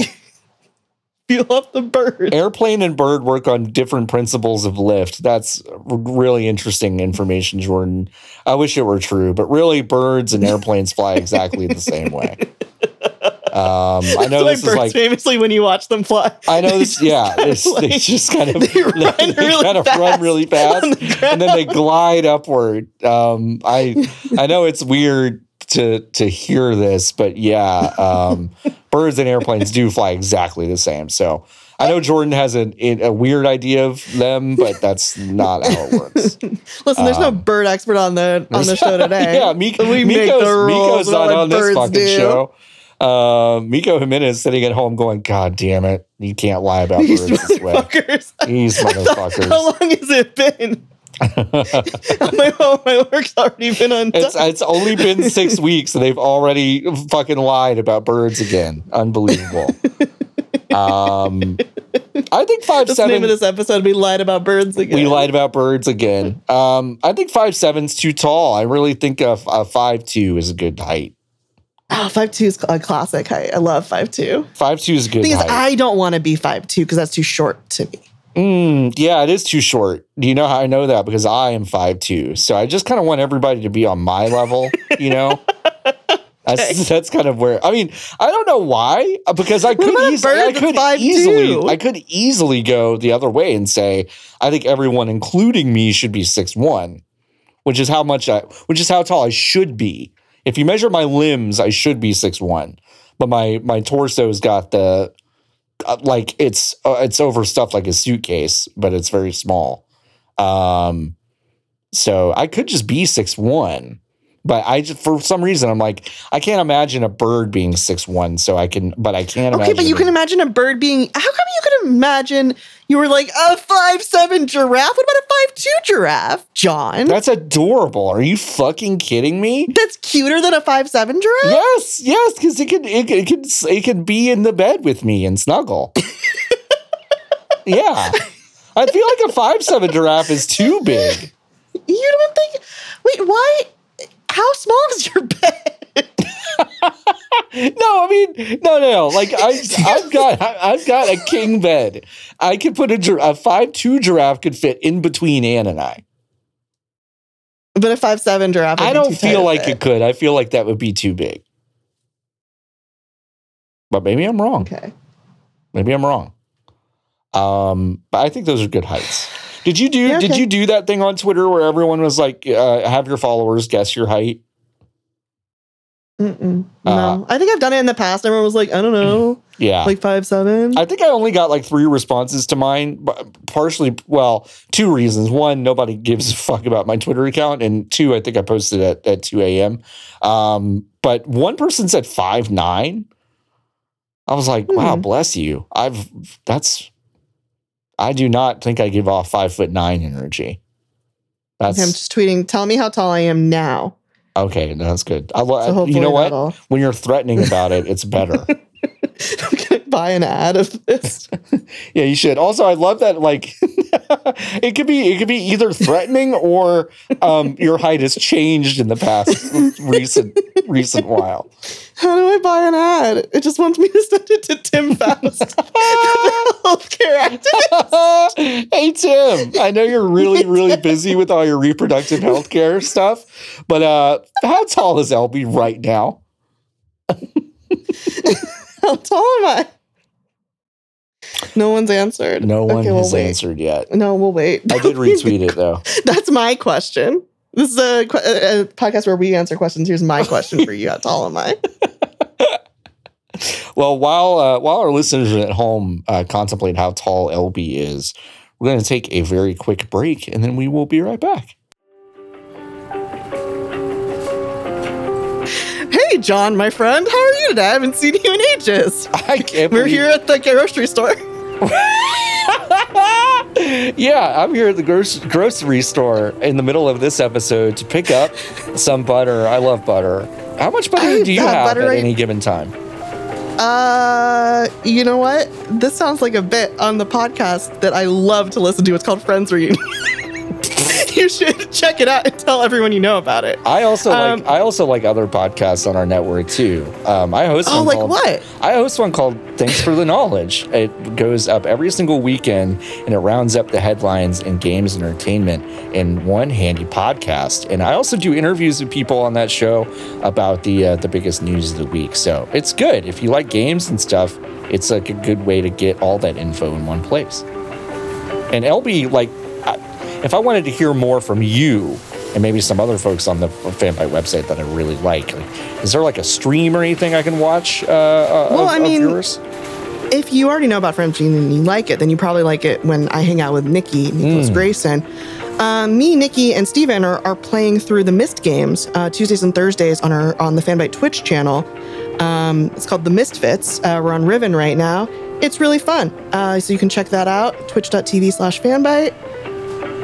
Fuel up the bird. Airplane and bird work on different principles of lift. That's really interesting information, Jordan. I wish it were true, but really, birds and airplanes fly exactly the same way. Um, I know this why is birds like famously when you watch them fly. I know this. Yeah, it's, they just kind of they run really kind of run really fast, the and then they glide upward. Um, I I know it's weird to to hear this, but yeah, um, birds and airplanes do fly exactly the same. So I know Jordan has a a weird idea of them, but that's not how it works. Listen, there's no Um, bird expert on the on the show today. yeah, Miko, we make Miko's, the rules Miko's not on this fucking do. show. Uh, Miko Jimenez sitting at home going, God damn it, you can't lie about These birds this way. motherfuckers. These How long has it been? my, oh, my work's already been undone. It's it's only been six weeks and they've already fucking lied about birds again. Unbelievable. Um, I think five That's the name seven. of this episode. We lied about birds again. We lied about birds again. Um, I think five seven's too tall. I really think a, a five two is a good height. Oh, five two is a classic height. I love five two. Five two is a good Thing is. I don't want to be five two because that's too short to me. Mm, yeah, it is too short. Do you know how I know that? Because I am five two. So I just kind of want everybody to be on my level, you know? That's, that's kind of where I mean I don't know why uh, because I could easily I could 5'2"? easily I could easily go the other way and say I think everyone including me should be six one, which is how much I which is how tall I should be. If you measure my limbs, I should be six one, but my my torso's got the like it's uh, it's overstuffed like a suitcase, but it's very small. Um, so I could just be six one, but I just for some reason I'm like I can't imagine a bird being six one. So I can, but I can't Okay, but you can imagine a bird being. How come you could imagine you were like a five seven giraffe? What about a five two giraffe, John? That's adorable. Are you fucking kidding me? That's cuter than a five seven giraffe. Yes, yes, because it could it it could it could be in the bed with me and snuggle. yeah, I feel like a five seven giraffe is too big. You don't think? Wait, why? How small is your bed? No, I mean, no, no, no. Like I, I've got, I, I've got a king bed. I could put a, a five two giraffe could fit in between Anne and I. But a five seven giraffe. I don't feel like fit. it could. I feel like that would be too big. But maybe I'm wrong. Okay. Maybe I'm wrong. Um, but I think those are good heights. Did you do? Yeah, Did you do that thing on Twitter where everyone was like, uh, "Have your followers guess your height"? Mm-mm. Uh, no, I think I've done it in the past. Everyone was like, I don't know, Yeah. like five seven. I think I only got like three responses to mine, but partially, well, two reasons. One, nobody gives a fuck about my Twitter account. And two, I think I posted at, at 2 a.m. Um, but one person said five nine. I was like, wow, Hmm. bless you. I've, that's, I do not think I give off five foot nine energy. That's I'm just tweeting. Tell me how tall I am now. okay. That's good. I, So you know what? When you're threatening about it, it's better. Buy an ad of this. Yeah, you should. Also, I love that. Like, it could be it could be either threatening or um, your height has changed in the past recent recent while. How do I buy an ad? It just wants me to send it to Tim Faust, healthcare activist. hey Tim, I know you're really really busy with all your reproductive health care stuff, but uh, how tall is LB right now? How tall am I? No one's answered. No one Okay, we'll has wait. answered yet. No, we'll wait. I did retweet it though. That's my question. This is a, a a podcast where we answer questions. Here's my question for you. How tall am I? Well, while uh, while our listeners at home uh, contemplate how tall LB is, we're going to take a very quick break, and then we will be right back. Hey, John, my friend. How are you today? I haven't seen you in ages. I can't. We're here at the grocery store. yeah, I'm here at the gro- grocery store in the middle of this episode to pick up some butter. I love butter. How much butter I do you have at right- any given time? Uh, you know what? This sounds like a bit on the podcast that I love to listen to. It's called Friends Reunion. You should check it out and tell everyone you know about it. I also Um, like I also like other podcasts on our network too. Um, I host Oh, one like called, what? I host one called Thanks for the Knowledge. It goes up every single weekend and it rounds up the headlines in games and entertainment in one handy podcast. And I also do interviews with people on that show about the uh, the biggest news of the week. So it's good if you like games and stuff. It's like a good way to get all that info in one place. And LB, like, if I wanted to hear more from you and maybe some other folks on the Fanbyte website that I really like, like is there like a stream or anything I can watch? Uh, uh, Well, of, I mean? If you already know about Friends and you like it, then you probably like it when I hang out with Nikki, Nicholas Mm. Grayson. Um, me, Nikki, and Steven are, are playing through the Myst games uh, Tuesdays and Thursdays on our on the Fanbyte Twitch channel. Um, it's called the Misfits. Uh, we're on Riven right now. It's really fun. Uh, so you can check that out. Twitch.tv slash fanbyte.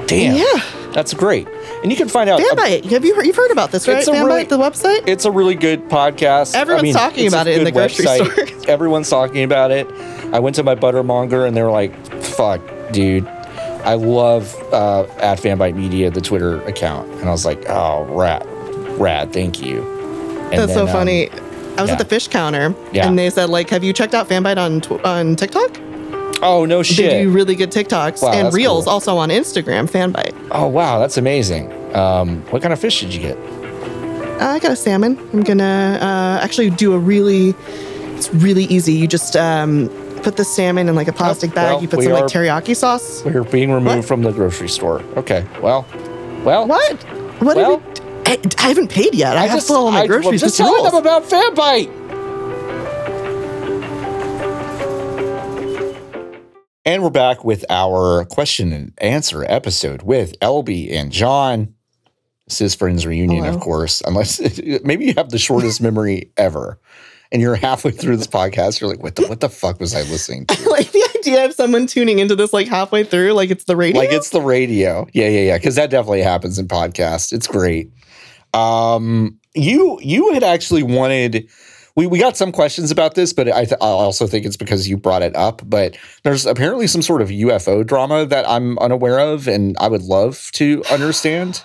Damn, Yeah. that's great. And you can find out. Fanbyte. Have you heard, you've heard about this, right? It's a Fanbyte, really- the website? it's a really good podcast. Everyone's talking it's a about it in good the grocery store. Everyone's talking about it. I went to my buttermonger and they were like, "Fuck, dude." I love uh, at Fanbyte Media, the Twitter account, and I was like, "Oh, rad, rad, thank you." And That's so then, um, funny. I was yeah. at the fish counter, Yeah. and they said, like, have you checked out Fanbyte on tw- on TikTok? Oh no They shit! do really good TikToks Wow, and reels cool. also on Instagram, Fanbyte. Oh wow, that's amazing. Um, what kind of fish did you get? Uh, I got a salmon. I'm gonna uh, actually do a really, it's really easy. You just um, put the salmon in like a plastic bag. well, you put some like teriyaki sauce. We're being removed What? from the grocery store. Okay, well, well, What? What? Well- we, I, I haven't paid yet. I, have just, still all my I- groceries. I'm just Mr. telling them about Fanbyte. And we're back with our question and answer episode with LB and John. This is Friends Reunion, Hello. of course, unless maybe you have the shortest memory ever. And you're halfway through this podcast, you're like, what the what the fuck was I listening to? like the idea of someone tuning into this like halfway through, like it's the radio. like it's the radio. Yeah, yeah, yeah. Because that definitely happens in podcasts. It's great. Um, you you had actually wanted. We, we got some questions about this, but I, th- I also think it's because you brought it up. But there's apparently some sort of UFO drama that I'm unaware of, and I would love to understand.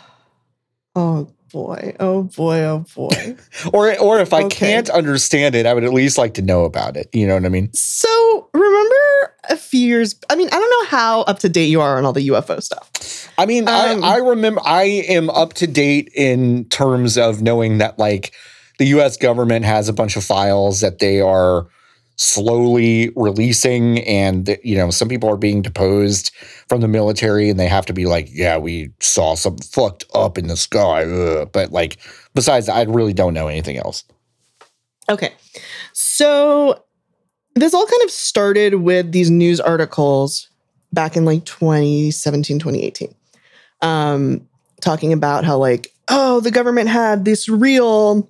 oh boy, oh boy, oh boy. Or or if I Okay. can't understand it, I would at least like to know about it. You know what I mean? so remember a few years. I mean, I don't know how up to date you are on all the UFO stuff. I mean, Um, I, I remember I am up to date in terms of knowing that like the US government has a bunch of files that they are slowly releasing and you know some people are being deposed from the military and they have to be like yeah we saw something fucked up in the sky ugh. but like besides I really don't know anything else Okay. So this all kind of started with these news articles back in like 2017, 2018. Um, talking about how like, oh, the government had this real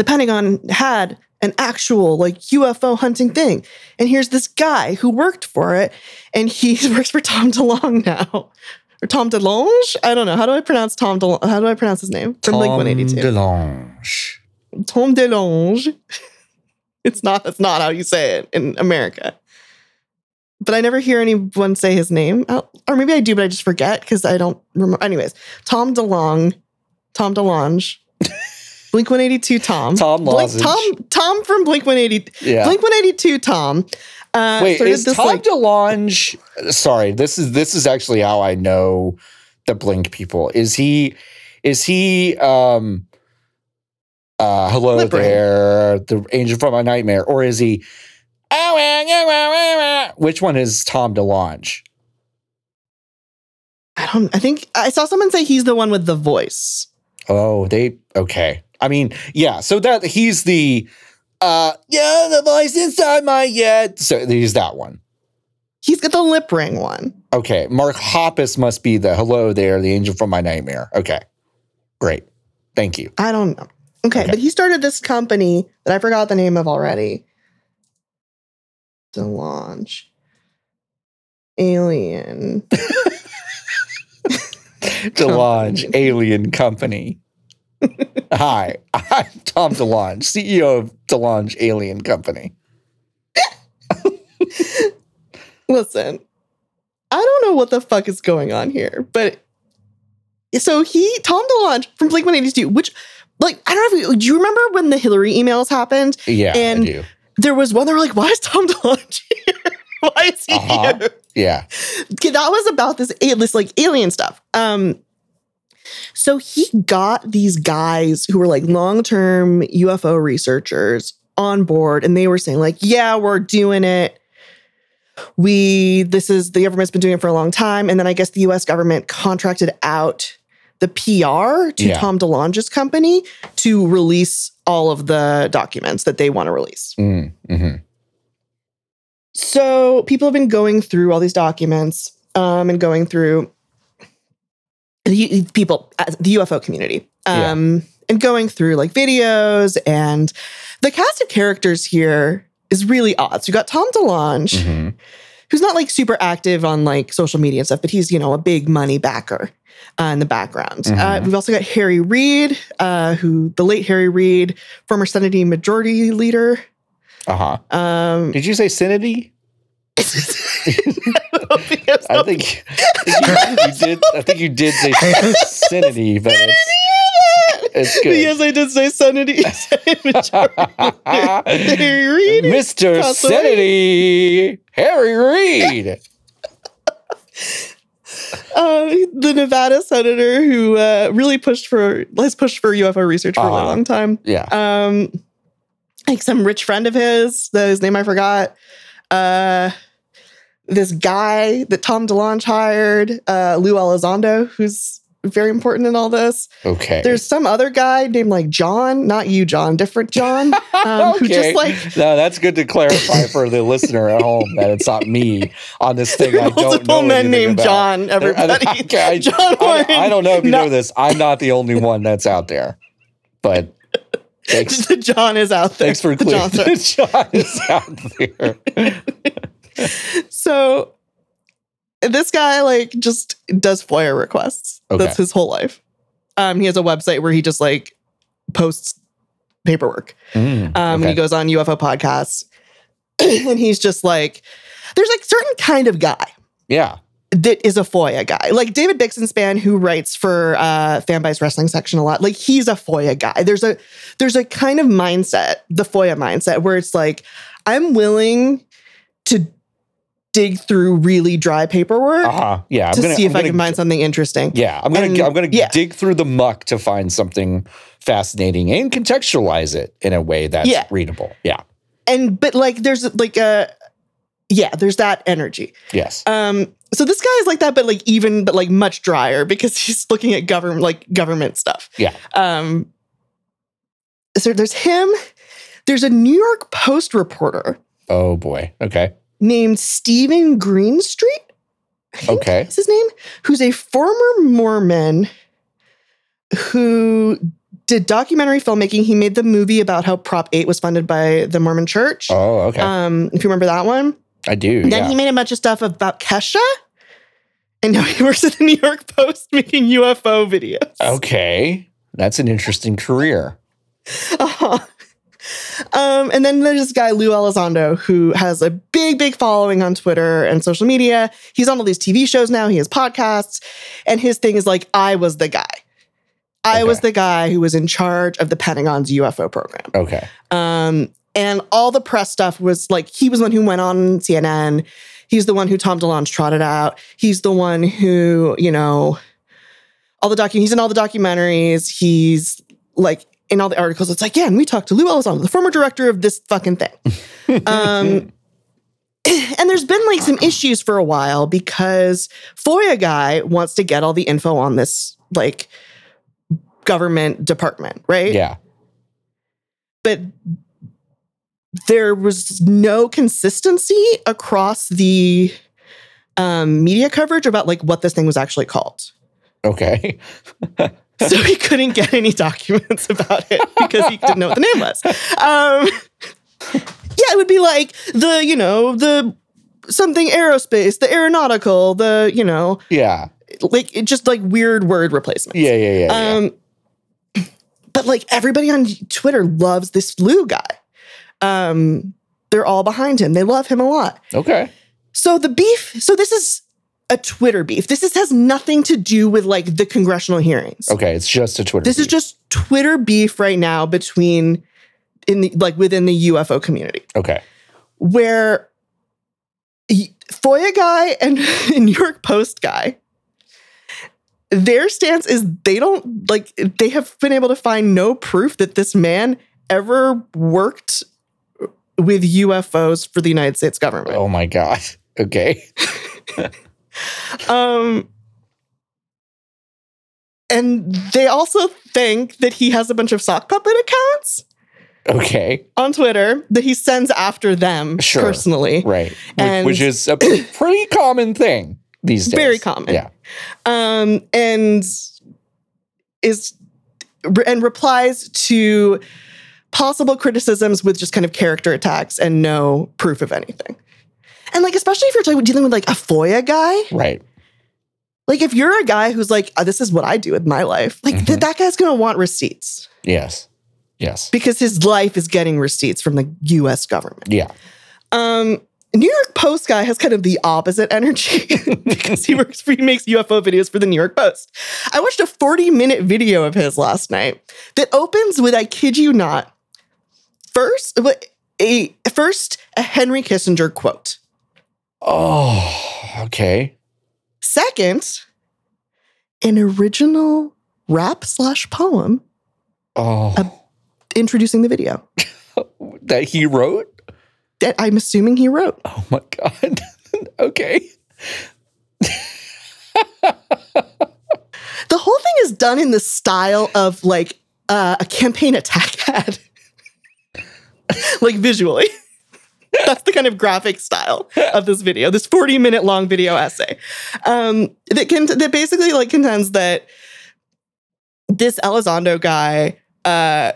the Pentagon had an actual like UFO hunting thing. And here's this guy who worked for it and he works for Tom DeLong now. Or Tom DeLonge? I don't know. How do I pronounce Tom DeLonge? How do I pronounce his name? From Blink 182. DeLonge. Tom DeLonge. It's not that's not how you say it in America. But I never hear anyone say his name. Or maybe I do, but I just forget because I don't remember. Anyways, Tom DeLong, Tom DeLonge, Blink 182 Tom. Tom Blink. Tom Tom from Blink 182. Yeah. Blink 182 Tom. Uh, Wait, is Tom DeLonge? Sorry, this is this is actually how I know the Blink people. Is he? Is he? Um. Uh, hello Lip there, the angel from my nightmare, or is he? Which one is Tom DeLonge? I don't I think I saw someone say he's the one with the voice. Oh, they okay. I mean, yeah. So that he's the uh yeah, the voice inside my head. So he's that one. He's got the lip ring one. Okay. Mark Hoppus must be the hello there, the angel from my nightmare. Okay. Great. Thank you. I don't know. Okay, Okay. but he started this company that I forgot the name of already. DeLonge. Alien. DeLonge Alien Company. Hi, I'm Tom DeLonge, CEO of DeLonge Alien Company. Listen, I don't know what the fuck is going on here, but so he, Tom DeLonge from Blink 182, which, like, I don't know if you, do you remember when the Hillary emails happened? Yeah, And- I do. There was one, they were like, why is Tom DeLonge here? Why is he Uh-huh. here? Yeah. Okay, that was about this, this like alien stuff. Um, so he got these guys who were like long-term UFO researchers on board, and they were saying like, "Yeah, we're doing it. We this is the government's been doing it for a long time." And then I guess the U.S. government contracted out the PR to Yeah. Tom DeLonge's company to release all of the documents that they want to release. Mm, hmm So people have been going through all these documents um, and going through the people, uh, the UFO community, um, and going through like videos. And the cast of characters here is really odd. So you got Tom DeLonge, hmm who's not like super active on like social media and stuff, but he's, you know, a big money backer uh, in the background. Uh, Mhm. we've also got Harry Reid, uh, who the late Harry Reid, former Senate Majority Leader. Uh huh. Um, Did you say Synody? I I think you, you did. I think you did say Synody, but it's it's good. Yes, I did say Senate. Harry Reid. Mr. Synody, Harry Reid. Uh, the Nevada senator who uh, really pushed for has pushed for UFO research for a really Uh-huh. long time. Yeah. Um, like some rich friend of his, the, his name I forgot. Uh, this guy that Tom DeLonge hired, uh, Lou Elizondo, who's very important in all this. Okay. There's some other guy named like John, not you, John, different John, um, who just like no, that's good to clarify for the listener at home that it's not me on this thing. I don't multiple know men named about. John. Everybody, Okay, I, John I. I don't know if you No. know this. I'm not the only one that's out there, but thanks. the John is out there. Thanks for the. John John is out there. So this guy like just does FOIA requests. Okay. That's his whole life. Um, he has a website where he just like posts paperwork. Mm, Um, and okay. he goes on UFO podcasts, and he's just like, there's like certain kind of guy yeah. That is a FOIA guy. Like David Bixenspan, who writes for uh Fanbyte's wrestling section a lot, like he's a FOIA guy. There's a there's a kind of mindset, the FOIA mindset, where it's like, I'm willing to dig through really dry paperwork Uh huh. Yeah. To gonna, see if I'm I gonna- can find something interesting. Yeah, I'm gonna And- I'm gonna yeah. dig through the muck to find something fascinating and contextualize it in a way that's Yeah. readable. Yeah. And but like there's like a yeah, there's that energy. Yes. Um so this guy is like that, but like even but like much drier because he's looking at government like government stuff. Yeah. Um so there's him, There's a New York Post reporter Oh boy. Okay. named Steven Greenstreet. Okay. What's his name? Who's a former Mormon who did documentary filmmaking. He made the movie about how Prop 8 was funded by the Mormon church. Oh, okay. Um, if you remember that one. I do. And then yeah. he made a bunch of stuff about Kesha. And now he works at the New York Post making UFO videos. okay. That's an interesting career. Uh-huh. Um, and then there's this guy, Lou Elizondo, who has a big, big following on Twitter and social media. He's on all these TV shows now, he has podcasts, and his thing is like, I was the guy. I was the guy who was in charge of the Pentagon's UFO program. Okay. Um, and all the press stuff was like he was the one who went on CNN. He's the one who Tom DeLonge trotted out. He's the one who, you know, all the docu he's in all the documentaries. He's like in all the articles. It's like, yeah, and we talked to Lou Elizondo, the former director of this fucking thing. um, and there's been like some issues for a while because FOIA guy wants to get all the info on this like government department, right? Yeah. but there was no consistency across the um, media coverage about like what this thing was actually called. Okay. So he couldn't get any documents about it because he didn't know what the name was. Um, yeah, it would be like the you know the something aerospace, the aeronautical, the you know Yeah. like it just like weird word replacements. Yeah. Yeah. Yeah. yeah. Um, but like everybody on Twitter loves this Lou guy. Um, they're all behind him. They love him a lot. okay. So the beef. So this is a Twitter beef. This is, has nothing to do with like the congressional hearings. Okay. It's just a Twitter. This is just Twitter beef right now between in the like within the UFO community okay. where FOIA guy and New York Post guy, their stance is they don't like, they have been able to find no proof that this man ever worked with UFOs for the United States government. Oh my god. Okay. Um, and they also think that he has a bunch of sock puppet accounts Okay. on Twitter that he sends after them Sure. personally. Right. Which, which is a pretty common thing these days. Very common. Yeah. um, and is and replies to possible criticisms with just kind of character attacks and no proof of anything. And like, especially if you're dealing with like a FOIA guy, Right. like if you're a guy who's like, "Oh, this is what I do with my life, like th- Mhm. that guy's gonna want receipts Yes. Yes. because his life is getting receipts from the U.S. government. Yeah. Um, New York Post guy has kind of the opposite energy because he works for he makes UFO videos for the New York Post. I watched a 40 minute video of his last night that opens with I kid you not. First, a first a Henry Kissinger quote. Oh. Okay. Second, an original rap slash poem Oh. Uh, introducing the video that he wrote. that I'm assuming he wrote. Oh my god. okay. The whole thing is done in the style of like uh, a campaign attack ad, like visually. That's the kind of graphic style of this video, this 40 minute long video essay um, that can that basically like contends that this Elizondo guy uh,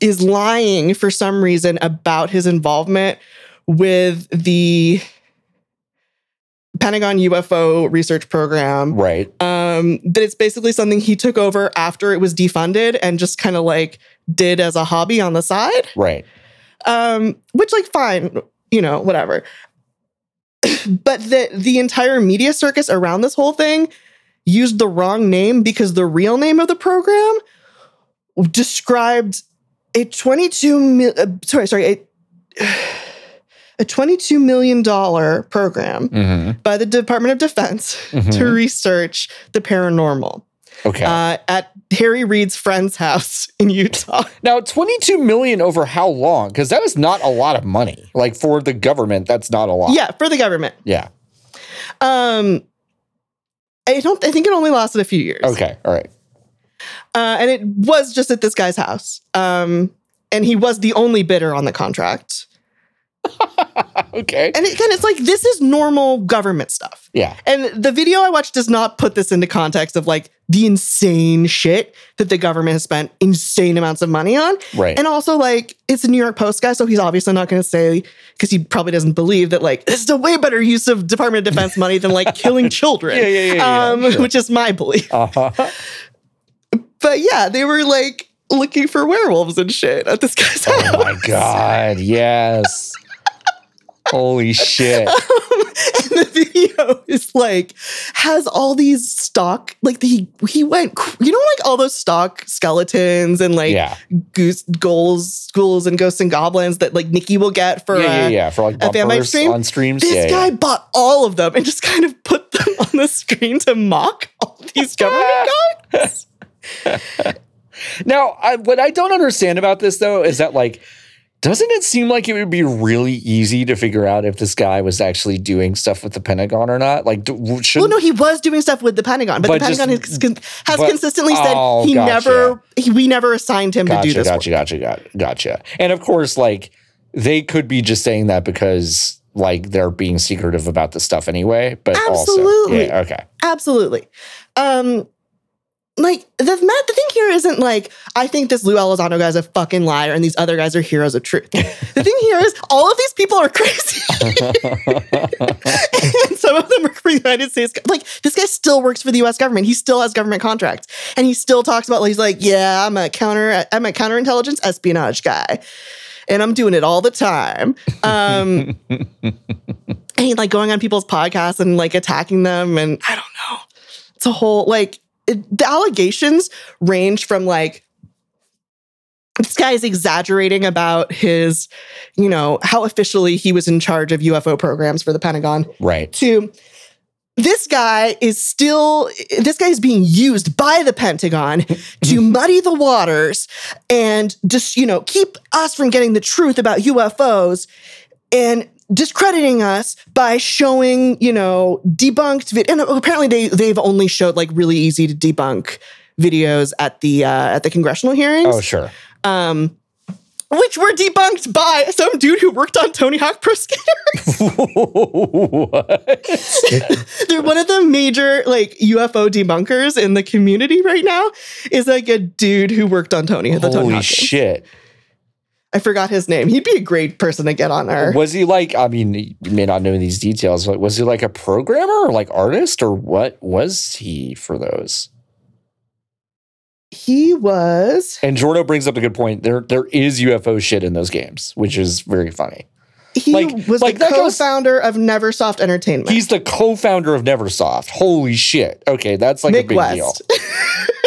is lying for some reason about his involvement with the Pentagon UFO research program Right. um, that it's basically something he took over after it was defunded and just kind of like did as a hobby on the side. Right. Um, which like fine, you know, whatever. but the the entire media circus around this whole thing used the wrong name because the real name of the program described a 22 mil, uh, sorry, sorry, a, a 22 million dollar program Mm-hmm. by the Department of Defense to Mhm. research the paranormal Okay. uh, at Harry Reid's friend's house in Utah. now, 22 million over how long? Because that is not a lot of money. Like for the government, that's not a lot. yeah, for the government. Yeah. Um, I don't. I think it only lasted a few years. Okay. All right. uh, and it was just at this guy's house. Um, and he was the only bidder on the contract. okay. And again, it's like this is normal government stuff. Yeah. And the video I watched does not put this into context of like the insane shit that the government has spent insane amounts of money on. Right. And also, like, it's a New York Post guy, so he's obviously not going to say, because he probably doesn't believe that, like, this is a way better use of Department of Defense money than, like, killing children. Yeah, yeah, yeah, um, sure. Which is my belief. uh-huh. But yeah, they were, like, looking for werewolves and shit at this guy's house. Oh my god. Yes. Holy um, shit. and the video is like has all these stock like the, he went you know like all those stock skeletons and like yeah. goose ghouls ghouls and ghosts and goblins that like Nikki will get for yeah, yeah, yeah. For like a vampire stream? on streams. this yeah, guy yeah. bought all of them and just kind of put them on the screen to mock all these government guys Now, I, what I don't understand about this though is that like, doesn't it seem like it would be really easy to figure out if this guy was actually doing stuff with the Pentagon or not? Like, should well no he was doing stuff with the Pentagon but, But the Pentagon just- has, has but- consistently said oh, he gotcha. never he, we never assigned him to do this gotcha, gotcha, gotcha, gotcha. And of course, like they could be just saying that because like they're being secretive about this stuff anyway. But Absolutely. also, yeah, okay, Absolutely. Um, like the Matt, the thing here isn't like I think this Lou Elizondo guy's a fucking liar and these other guys are heroes of truth. the thing here is all of these people are crazy, and some of them are for the United States. Like this guy still works for the U.S. government. He still has government contracts, and he still talks about. He's like, yeah, I'm a counter, I'm a counterintelligence espionage guy. And I'm doing it all the time. Um, and like going on people's podcasts and like attacking them. And I don't know. It's a whole like it, the allegations range from like this guy is exaggerating about his, you know, how officially he was in charge of UFO programs for the Pentagon right. to this guy is still this guy is being used by the pentagon to muddy the waters and just you know keep us from getting the truth about ufos and discrediting us by showing you know debunked vid- and apparently they they've only showed like really easy to debunk videos at the uh, at the congressional hearings Oh, sure. um which were debunked by some dude who worked on Tony Hawk Pro Skater. what? They're one of the major like UFO debunkers in the community right now. Is like a dude who worked on Tony at the Tony Holy Hawk. games. shit! I forgot his name. He'd be a great person to get on our. Was he like? I mean, you may not know these details, but was he like a programmer or like artist or what was he for those? He was. And Jordo brings up a good point. There, there is UFO shit in those games, which is very funny. He Like- was like the co-founder of Neversoft Entertainment. He's the co-founder of Neversoft. Holy shit! Okay, that's like Nick a big deal.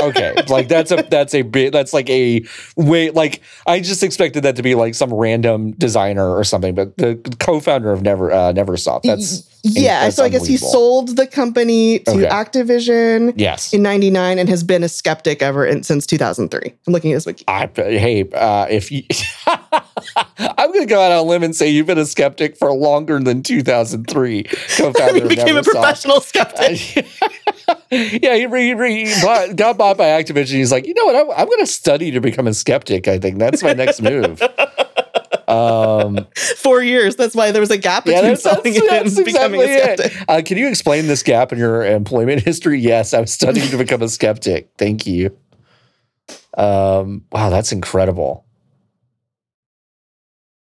Okay, like that's a that's a big that's like a way like I just expected that to be like some random designer or something, but the co-founder of Never uh, Neversoft. That's yeah. that's So I guess he sold the company to Okay. Activision yes. in '99 and has been a skeptic ever in, since 2003. I'm looking at his wiki. I, hey, uh, if you, I'm going to go out on a limb and say you've been a skeptic for longer than 2003. Co-founder he became a professional skeptic. yeah, he, re, re, he bought, got bought by Activision. He's like, you know what? I'm, I'm going to study to become a skeptic. I think that's my next move. Um, Four years. That's why there was a gap between that's, that's, selling it that's and becoming exactly a skeptic. Uh, can you explain this gap in your employment history? Yes, I'm studying to become a skeptic. Thank you. Um, wow, that's incredible.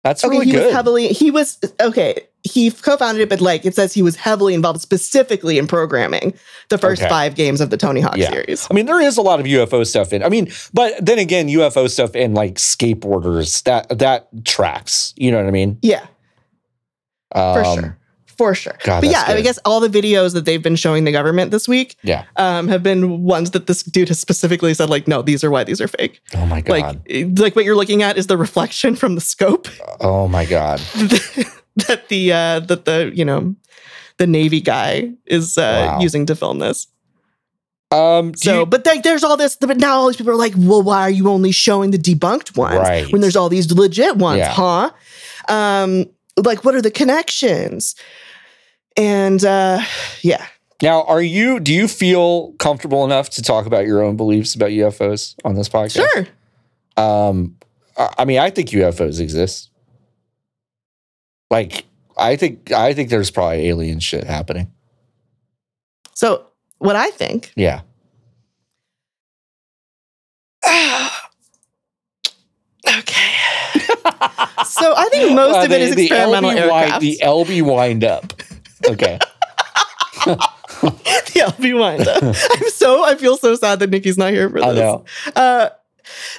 That's Okay, really he good. was heavily. He was okay. He co-founded it, but like it says, he was heavily involved specifically in programming the first Okay. five games of the Tony Hawk Yeah. series. I mean, there is a lot of UFO stuff in. I mean, but then again, UFO stuff in like skateboarders that that tracks. You know what I mean? Yeah, for Um, sure, for sure. God, but yeah, that's I guess all the videos that they've been showing the government this week, Yeah. um, have been ones that this dude has specifically said, like, no, these are why these are fake. Oh my god. Like, eh, like what you're looking at is the reflection from the scope oh my god. that the uh, that the you know the Navy guy is uh, Wow. using to film this. Um. So, you- but like, there's all this. But now all these people are like, well, why are you only showing the debunked ones Right. when there's all these legit ones, Yeah. huh? Um, like, what are the connections? And uh, yeah, now, are you? Do you feel comfortable enough to talk about your own beliefs about UFOs on this podcast? sure. Um. I mean, I think UFOs exist. Like, I think I think there's probably alien shit happening. So what I think Yeah. okay. so I think most of it is experimental the LB wind, aircraft. the LB wind up. Okay. the LB wind up. I'm so I feel so sad that Nikki's not here for this. I know. Uh,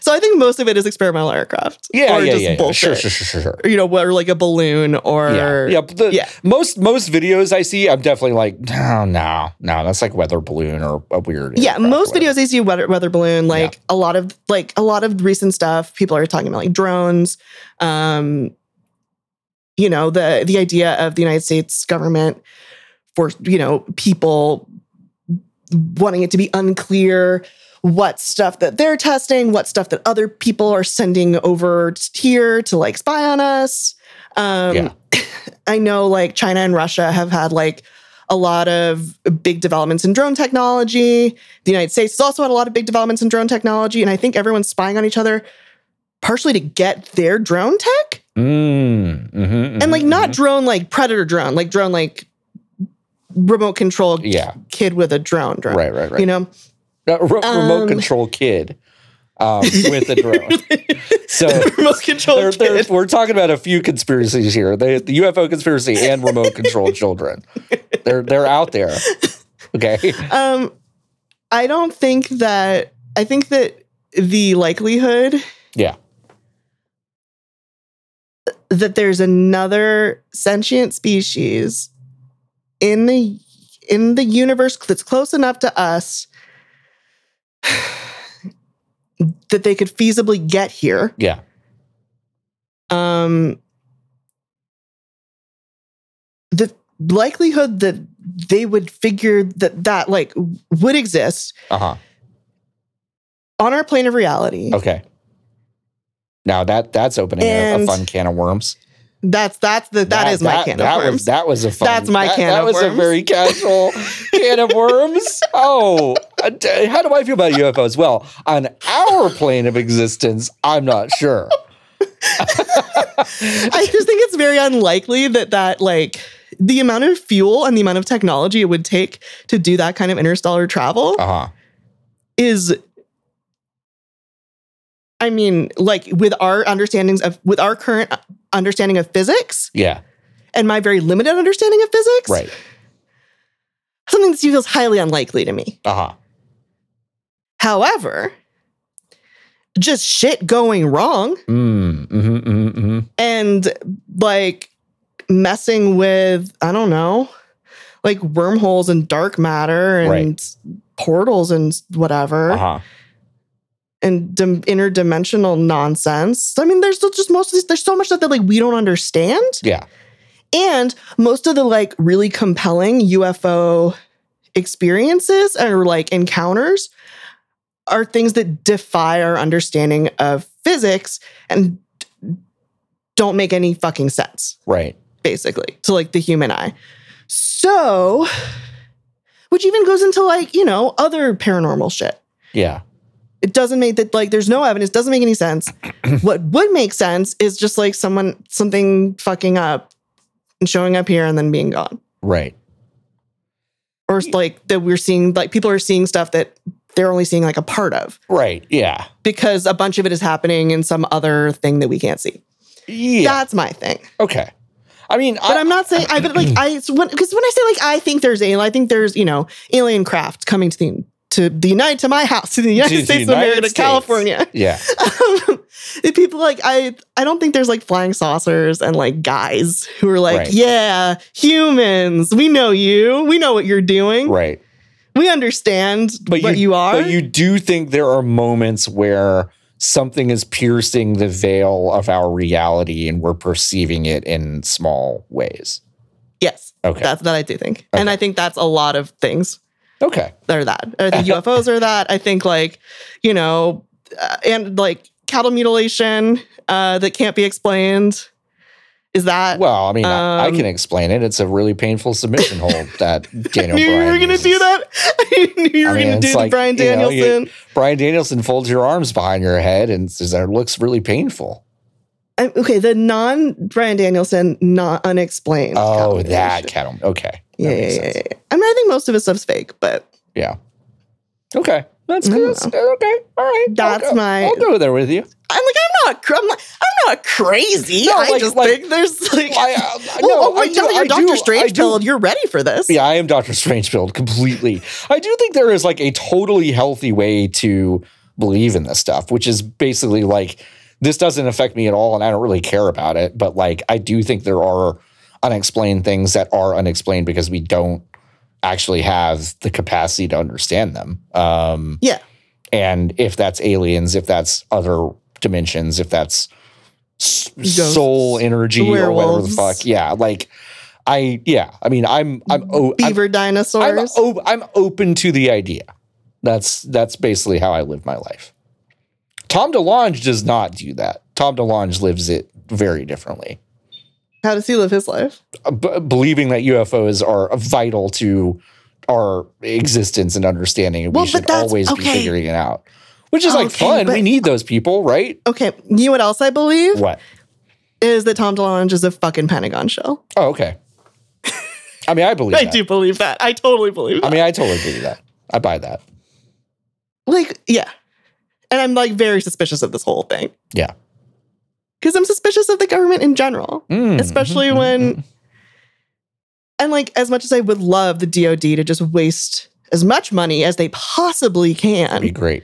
so I think most of it is experimental aircraft. Yeah, or yeah, just yeah, yeah. bullshit. Sure, sure, sure, sure, sure. You know, or like a balloon or yeah, yeah. the- yeah. Most most videos I see, I'm definitely like, no, no, no. That's like weather balloon or a weird. Yeah, most videos I see weather weather balloon, like a lot of like a lot of recent stuff. People are talking about like drones. Um, you know the the idea of the United States government for you know people wanting it to be unclear what stuff that they're testing, what stuff that other people are sending over here to like spy on us. Um, Yeah. I know like China and Russia have had like a lot of big developments in drone technology. The United States has also had a lot of big developments in drone technology. And I think everyone's spying on each other partially to get their drone tech Mm, mhm, and like not mhm. drone like predator drone, like drone like remote control Yeah. kid with a drone drone. Right, right, right. You know? Uh, re- remote Um, control kid um, with a drone. so remote control there- kid. we're talking about a few conspiracies here: the, the UFO conspiracy and remote control children. They're they're out there. Okay. Um, I don't think that. I think that the likelihood Yeah. That there's another sentient species in the in the universe that's close enough to us that they could feasibly get here. Yeah. Um, the likelihood that they would figure that that like would exist Uh huh. on our plane of reality. Okay. Now that that's opening a, a fun can of worms. That's that's the that is my can that of worms. Was, that was a fun. That's my that, can That of was a very casual can of worms. Oh, uh, how do I feel about UFOs? Well, on our plane of existence, I'm not sure. I just think it's very unlikely that that like the amount of fuel and the amount of technology it would take to do that kind of interstellar travel Uh huh. is I mean, like with our understandings of with our current understanding of physics Yeah. and my very limited understanding of physics, Right. something that feels highly unlikely to me. Uh huh. However, just shit going wrong Mm. Mm-hmm, mm-hmm, mm-hmm. and like messing with I don't know, like wormholes and dark matter and Right. portals and whatever Uh huh. And dim- interdimensional nonsense. I mean, there's still just most of these, there's so much stuff that like we don't understand, Yeah. and most of the like really compelling UFO experiences or like encounters are things that defy our understanding of physics and don't make any fucking sense Right. basically to like the human eye. So, which even goes into like, you know, other paranormal shit. Yeah. It doesn't make that like there's no evidence, doesn't make any sense. what would make sense is just like someone something fucking up and showing up here and then being gone. Right. Or like that we're seeing like people are seeing stuff that they're only seeing like a part of Right. Yeah. because a bunch of it is happening in some other thing that we can't see. Yeah. That's my thing. okay. I mean, But I, am not saying I but like I so when because when I say like I think there's alien, I think there's you know alien craft coming to the to the United to my house to the United To the States United of America to California. Yeah. Um, the people like I I don't think there's like flying saucers and like guys who are like Right. yeah humans we know you we know what you're doing Right. we understand But what you, are But you do think there are moments where something is piercing the veil of our reality and we're perceiving it in small ways. yes Okay. that's that I do think and I think that's a lot of things okay. They're that. I think UFOs are that. I think like, you know, uh, and like cattle mutilation uh, that can't be explained. Is that? Well, I mean, I, I Um, can explain it. It's a really painful submission hold that I Daniel knew you were going to do that. I knew you I were going to do like, Bryan you know, you- Danielson. Bryan Danielson folds your arms behind your head and says that it looks really painful. I- okay, the non Bryan Danielson, not unexplained. Oh, that cattle. Okay. Yeah, yeah, yeah, yeah. I mean, I think most of his stuff's fake, but Yeah. Okay. That's good. Okay. All right. I'll That's my- I'll go there with you. I'm like, I'm not, I'm not, I'm not crazy. No, I like- just like- think there's like, I, uh, well, no, oh, I do- you're do- Doctor Strange build, you're ready for this. Yeah, I am Doctor Strange build completely. I do think there is like a totally healthy way to believe in this stuff, which is basically like this doesn't affect me at all and I don't really care about it. But like I do think there are unexplained things that are unexplained because we don't actually have the capacity to understand them. Um Yeah. and if that's aliens, if that's other dimensions, if that's s- soul energy or whatever the fuck. Yeah, like I yeah, I mean I'm I'm oh, Beaver I'm, dinosaurs. I'm open to the idea. That's that's basically how I live my life. Tom DeLonge does not do that. Tom DeLonge lives it very differently. How does he live his life? Uh, b- believing that UFOs are vital to our existence and understanding, and Well, we should always be figuring it out. Which is like Okay, fun. we need those people, right? Okay, you know what else I believe What? is that Tom DeLonge is a fucking Pentagon shell. Oh, okay. I mean, I believe I that. do believe that. I totally believe that. I mean, I totally believe that. I buy that. like, yeah. And I'm like very suspicious of this whole thing Yeah. Because I'm suspicious of the government in general, Mm, especially mhm, when, mhm. and like, as much as I would love the DoD to just waste as much money as they possibly That'd be can great.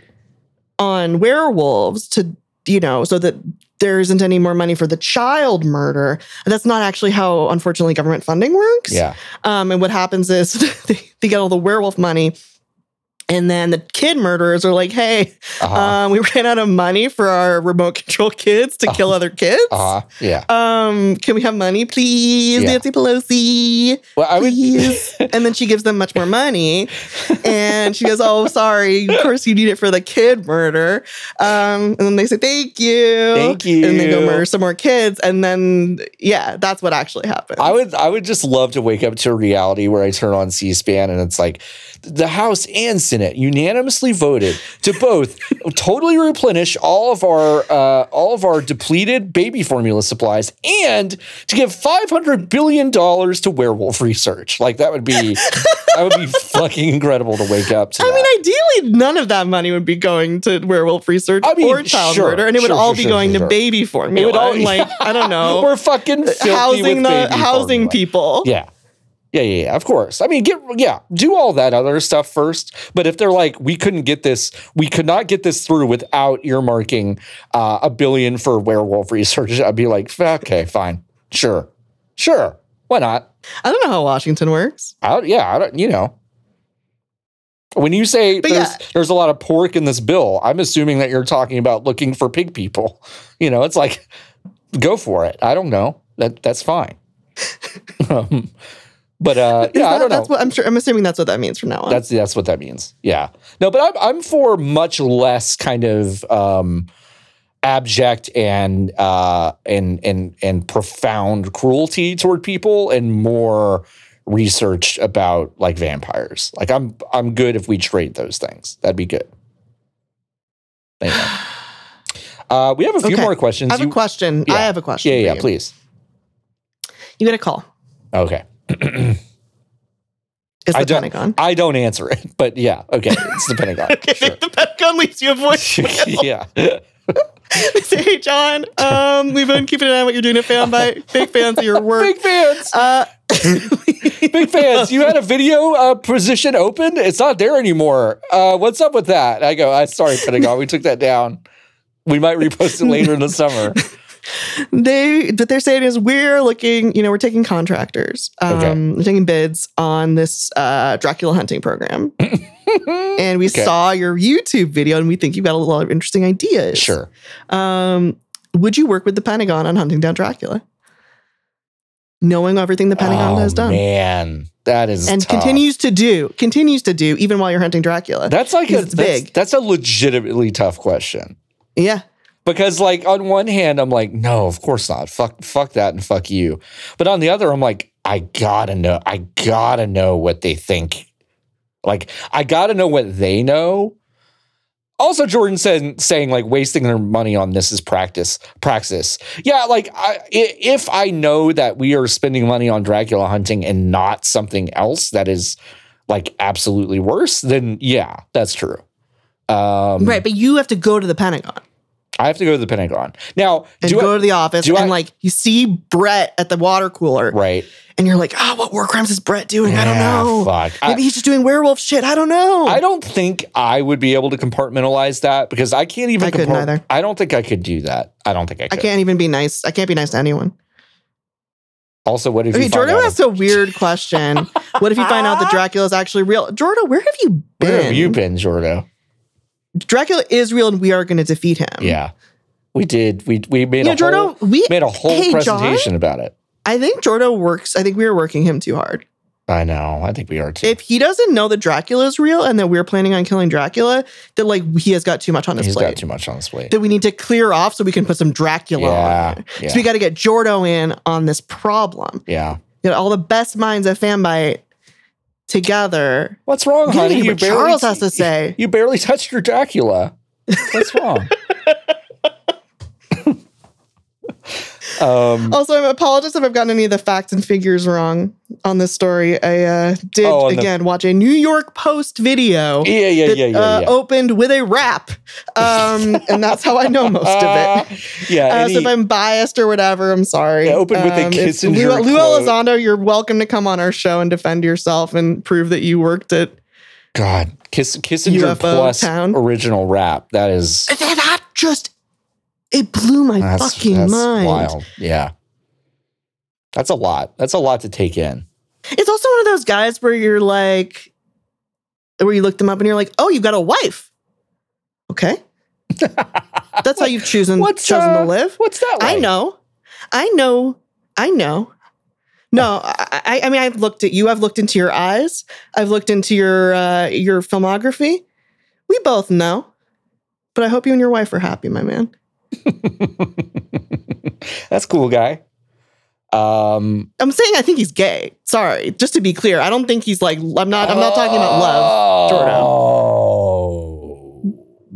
on werewolves to, you know, so that there isn't any more money for the child murder. That's not actually how, unfortunately, government funding works. Yeah. Um, and what happens is they, they get all the werewolf money. And then the kid murderers are like, hey, Uh-huh. um, we ran out of money for our remote control kids to kill other kids. uh-huh. Yeah. Um, can we have money, please, Yeah. Nancy Pelosi? Well, I would. Please. and then she gives them much more money. And she goes, Oh, sorry. Of course, you need it for the kid murder. Um, and then they say, Thank you. Thank you. And they go murder some more kids. And then, yeah, that's what actually happened. I would I would just love to wake up to a reality where I turn on C-SPAN and it's like the House and Senate unanimously voted to both totally replenish all of our uh, all of our depleted baby formula supplies and to give five hundred billion dollars to werewolf research. Like that would be that would be fucking incredible to wake up to. I that. mean, ideally, none of that money would be going to werewolf research I mean, or child sure, murder, and it would sure, all sure, be going to baby formula. It would all- like I don't know, We're fucking housing the housing formula. people. Yeah. Yeah, yeah, yeah, of course. I mean, get yeah, do all that other stuff first. But if they're like, we couldn't get this, we could not get this through without earmarking uh, a billion for werewolf research, I'd be like, okay, fine, sure, sure, why not? I don't know how Washington works. I, don't- yeah, I don't, you know. When you say there's, yeah. there's a lot of pork in this bill, I'm assuming that you're talking about looking for pig people. You know, it's like, go for it. I don't know. That that's fine. um, but uh, yeah, I don't know. That's what I'm sure. I'm assuming that's what that means from now on. That's that's what that means. Yeah. No, but I'm I'm for much less kind of um abject and uh and and and profound cruelty toward people and more research about like vampires. Like I'm I'm good if we trade those things. That'd be good. Anyway. Uh, we have a few Okay. more questions. I have You- a question. yeah. I have a question. Yeah, yeah, you. please. You get a call. Okay. It's I the don't- Pentagon. I don't answer it, but yeah, okay. It's the Pentagon. Okay, Sure. the Pentagon leaves you a voicemail. yeah. they say, "Hey, John, um, we've been keeping an eye on what you're doing at Fanbyte. Big fans of your work. Big fans. uh, Big fans. You had a video uh, position open. It's not there anymore. Uh, what's up with that? I go, I sorry, Pentagon. We took that down. We might repost it later in the summer. They what they're saying is we're looking you know we're taking contractors um Okay. we're taking bids on this uh dracula hunting program and we Okay. saw your youtube video and we think you've got a lot of interesting ideas Sure. um would you work with the pentagon on hunting down dracula knowing everything the pentagon oh, has done Man, that is and tough. continues to do continues to do even while you're hunting dracula That's like a it's that's, big. that's a legitimately tough question. yeah because like on one hand I'm like no of course not. Fuck fuck that and fuck you. But on the other I'm like I gotta know I gotta know what they think. Like I gotta know what they know. Also Jordan said saying like wasting their money on this is practice praxis. Yeah like i- if I know that we are spending money on Dracula hunting and not something else that is like absolutely worse then yeah that's true. Um, right, but you have to go to the Pentagon I have to go to the Pentagon. Now, and do go I, to the office and I- like you see Brett at the water cooler right. and you're like, oh, what war crimes is Brett doing? I don't know. Fuck. Maybe I, he's just doing werewolf shit. I don't know. I don't think I would be able to compartmentalize that because I can't even I couldn't either. I don't think I could do that. I don't think I I can't even be nice. I can't be nice to anyone. Also, what if Okay, you find Jordan asked a weird question. what if you find out that Dracula is actually real? Jordan, where have you been? where have you been, Jordo? Dracula is real and we are going to defeat him. Yeah. We did. We we made You know, a whole Jordan, we made a whole Hey, John? presentation about it. I think Jordan works. I think we are working him too hard. I know. I think we are too. If he doesn't know that Dracula is real and that we're planning on killing Dracula, that like he has got too much on his He's plate. got too much on his plate. that we need to clear off so we can put some Dracula Yeah, on. yeah. So we got to get Jordo in on this problem. Yeah. Get all the best minds of Fanbyte together. What's wrong, honey? You what barely Charles has to say. You barely touched your Dracula. What's wrong? um, Also, I apologize if I've gotten any of the facts and figures wrong on this story. I uh, did Oh, on the- again watch a New York Post video yeah, yeah, that yeah, yeah, uh, yeah. opened with a rap, um, and that's how I know most of it. Uh, yeah. Uh, so if I'm biased or whatever, I'm sorry. Yeah, open with a Um, if Kissinger Lue, Lue. Elizondo, you're welcome to come on our show and defend yourself and prove that you worked at God, Kiss, Kissinger UFO plus town. original rap. That is that, that just it blew my that's, fucking that's mind. wild. Yeah, that's a lot. That's a lot to take in. It's also one of those guys where you're like, where you look them up and you're like, oh, you've got a wife. Okay, that's how you've chosen What's, chosen uh, to live. What's that? I know, I know, I know. No, I, I, I mean I've looked at you. I've looked into your eyes. I've looked into your uh, your filmography. We both know, but I hope you and your wife are happy, my man. that's cool, guy. Um, I'm saying I think he's gay. Sorry, just to be clear, I don't think he's like. I'm not. I'm not talking about love. Jordan. Oh.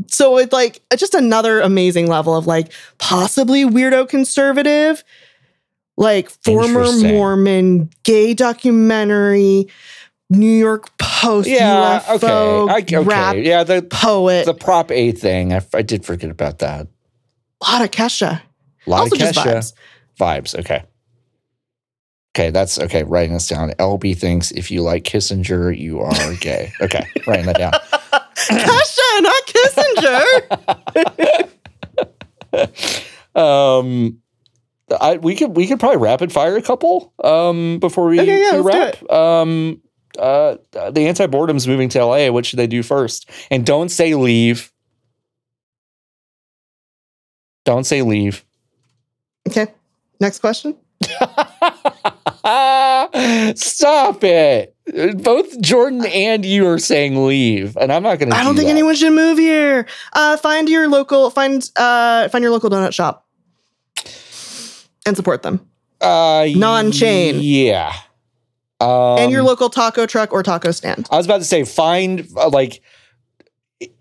So it's like it's just another amazing level of like possibly weirdo conservative, like former Mormon gay documentary, New York Post Yeah. UFO Okay. I, okay. rap Yeah. The poet. the Prop A thing. I, I did forget about that. A lot of Kesha. A lot also of Kesha vibes. vibes. Okay. Okay, that's okay. Writing this down. LB thinks if you like Kissinger, you are gay. Okay, writing that down. Kesha, not Kissinger. Um, I we could we could probably rapid fire a couple um before we, Okay, yeah, we wrap. Um, uh, the anti boredom's moving to LA. What should they do first? And don't say leave. Don't say leave. okay. Next question. Stop it. Both Jordan and you are saying leave, and I'm not going to. I don't think that. anyone should move here. Uh, find your local find uh find your local donut shop and support them. uh, non-chain. Yeah. Um, and your local taco truck or taco stand. I was about to say, find uh, like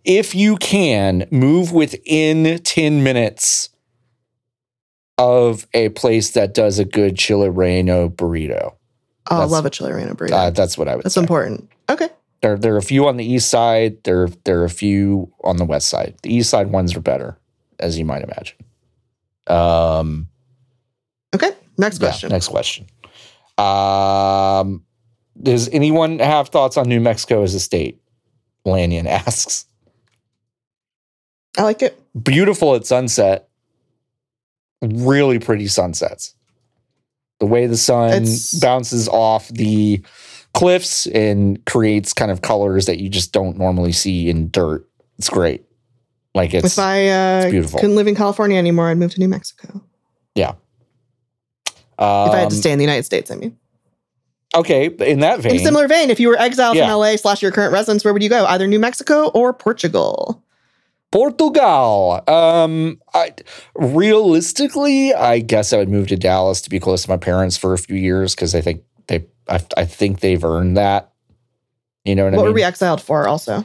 if you can move within ten minutes of a place that does a good chile relleno burrito. Oh, I love a chili relleno burrito. Uh, that's what I would That's say. important. Okay. There, there are a few on the east side. There, there are a few on the west side. The east side ones are better, as you might imagine. Um, Okay. Next yeah, question. next question. Um, does anyone have thoughts on New Mexico as a state? Lanyon asks. I like it. Beautiful at sunset. Really pretty sunsets. The way the sun It's- bounces off the cliffs and creates kind of colors that you just don't normally see in dirt. It's great. Like it's if I uh, it's beautiful. couldn't live in California anymore, I'd move to New Mexico. Yeah. Um, if I had to stay in the United States, I mean. Okay, in that vein, In similar vein, if you were exiled Yeah. from LA slash your current residence, where would you go? Either New Mexico or Portugal. Portugal. Um, I realistically, I guess I would move to Dallas to be close to my parents for a few years because I think they, I, I think they've earned that. You know what, What I were we exiled for? Also,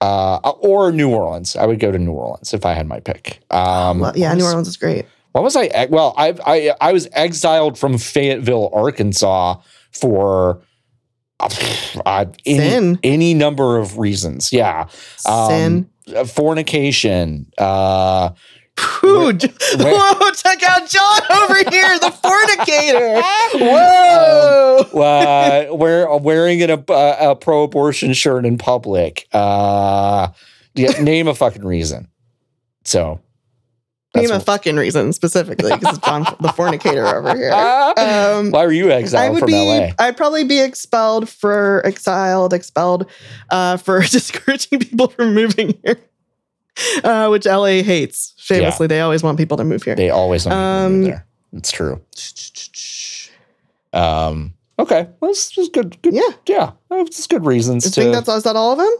uh, or New Orleans. I would go to New Orleans if I had my pick. Um, Well, yeah, what New Orleans is great. What was I? Well, I I I was exiled from Fayetteville, Arkansas for uh, any, Sin. any number of reasons. Yeah, Um, Sin. uh, fornication. Uh, Whew, J- where- Whoa, check out John over here, the fornicator. Whoa. uh, wear, wearing an, a, a pro-abortion shirt in public. Uh, yeah, name a fucking reason. So, Name a fucking reason specifically because it's John the fornicator over here. Um, why were you exiled I would from be. LA? I'd probably be expelled for exiled, expelled uh, for discouraging people from moving here, uh, which LA hates. Famously, they always want people to move here. They always want people to move Um, there. It's true. Um, okay, well, this is good. good. Yeah. yeah, it's good reasons I to. think that's is that all of them.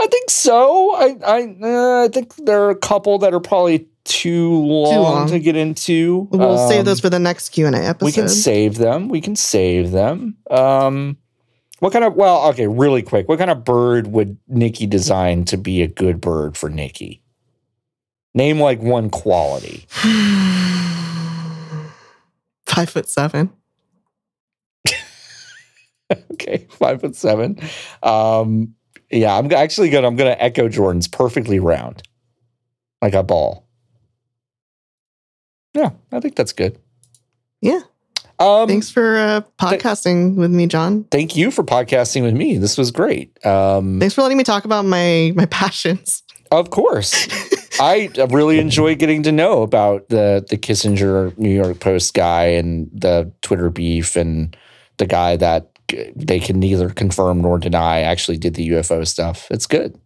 I think so. I I uh, I think there are a couple that are probably too long, long. to get into. We'll save Um, those for the next Q and A episode. We can save them. We can save them. Um, what kind of? Well, okay, really quick. What kind of bird would Nikki design to be a good bird for Nikki? Name like one quality. Five foot seven. okay, five foot seven. Um, yeah, I'm actually gonna I'm gonna echo Jordan's perfectly round, like a ball. Yeah, I think that's good. Yeah. Um, Thanks for uh, podcasting with me, John. Thank you for podcasting with me. This was great. Um, Thanks for letting me talk about my my passions. of course, I really enjoy getting to know about the the Kissinger New York Post guy and the Twitter beef and the guy that they can neither confirm nor deny actually did the UFO stuff. It's good.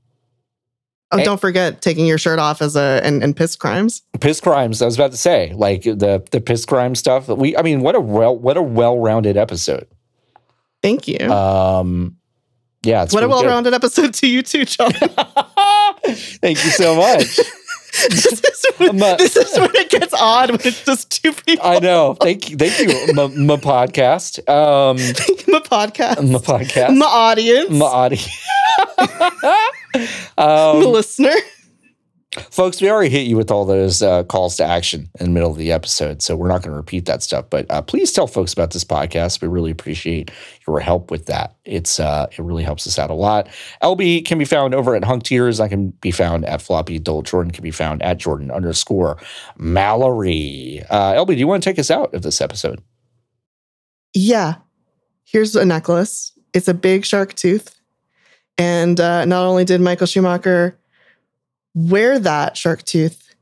Oh, Hey. don't forget taking your shirt off as a and, and piss crimes. piss crimes. I was about to say, like the the piss crime stuff. We, I mean, what a well what a well rounded episode. Thank you. Um, yeah, it's what a well rounded episode to you too, John. Thank you so much. this, is when, this is when it gets odd when it's just two people. I know. Thank you. Thank you. My, my podcast. Um, my podcast, my podcast. my audience, My audience. The um, listener. folks, we already hit you with all those uh, calls to action in the middle of the episode, so we're not going to repeat that stuff. But uh, please tell folks about this podcast. We really appreciate your help with that. It's uh, it really helps us out a lot. LB can be found over at Hunk Tears. I can be found at Floppy Adult. Jordan can be found at Jordan underscore Mallory. Uh, LB, do you want to take us out of this episode? Yeah. Here's a necklace. It's a big shark tooth. And uh, not only did Michael Schumacher wear that shark tooth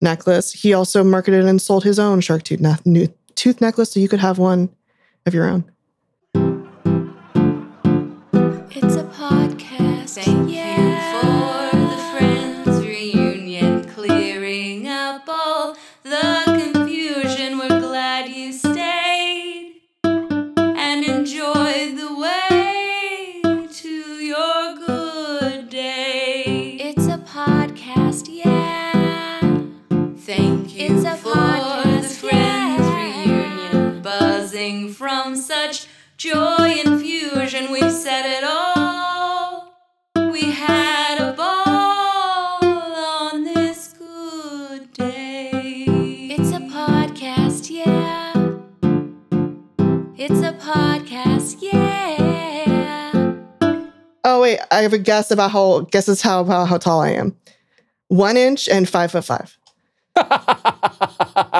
necklace, he also marketed and sold his own shark tooth, ne- tooth necklace so you could have one of your own. It's a podcast. Thank joy and fusion. We've said it all. We had a ball on this good day. It's a podcast. Yeah. It's a podcast. Yeah. Oh wait, I have a guess about how guesses how how, how tall I am. One inch and five foot five.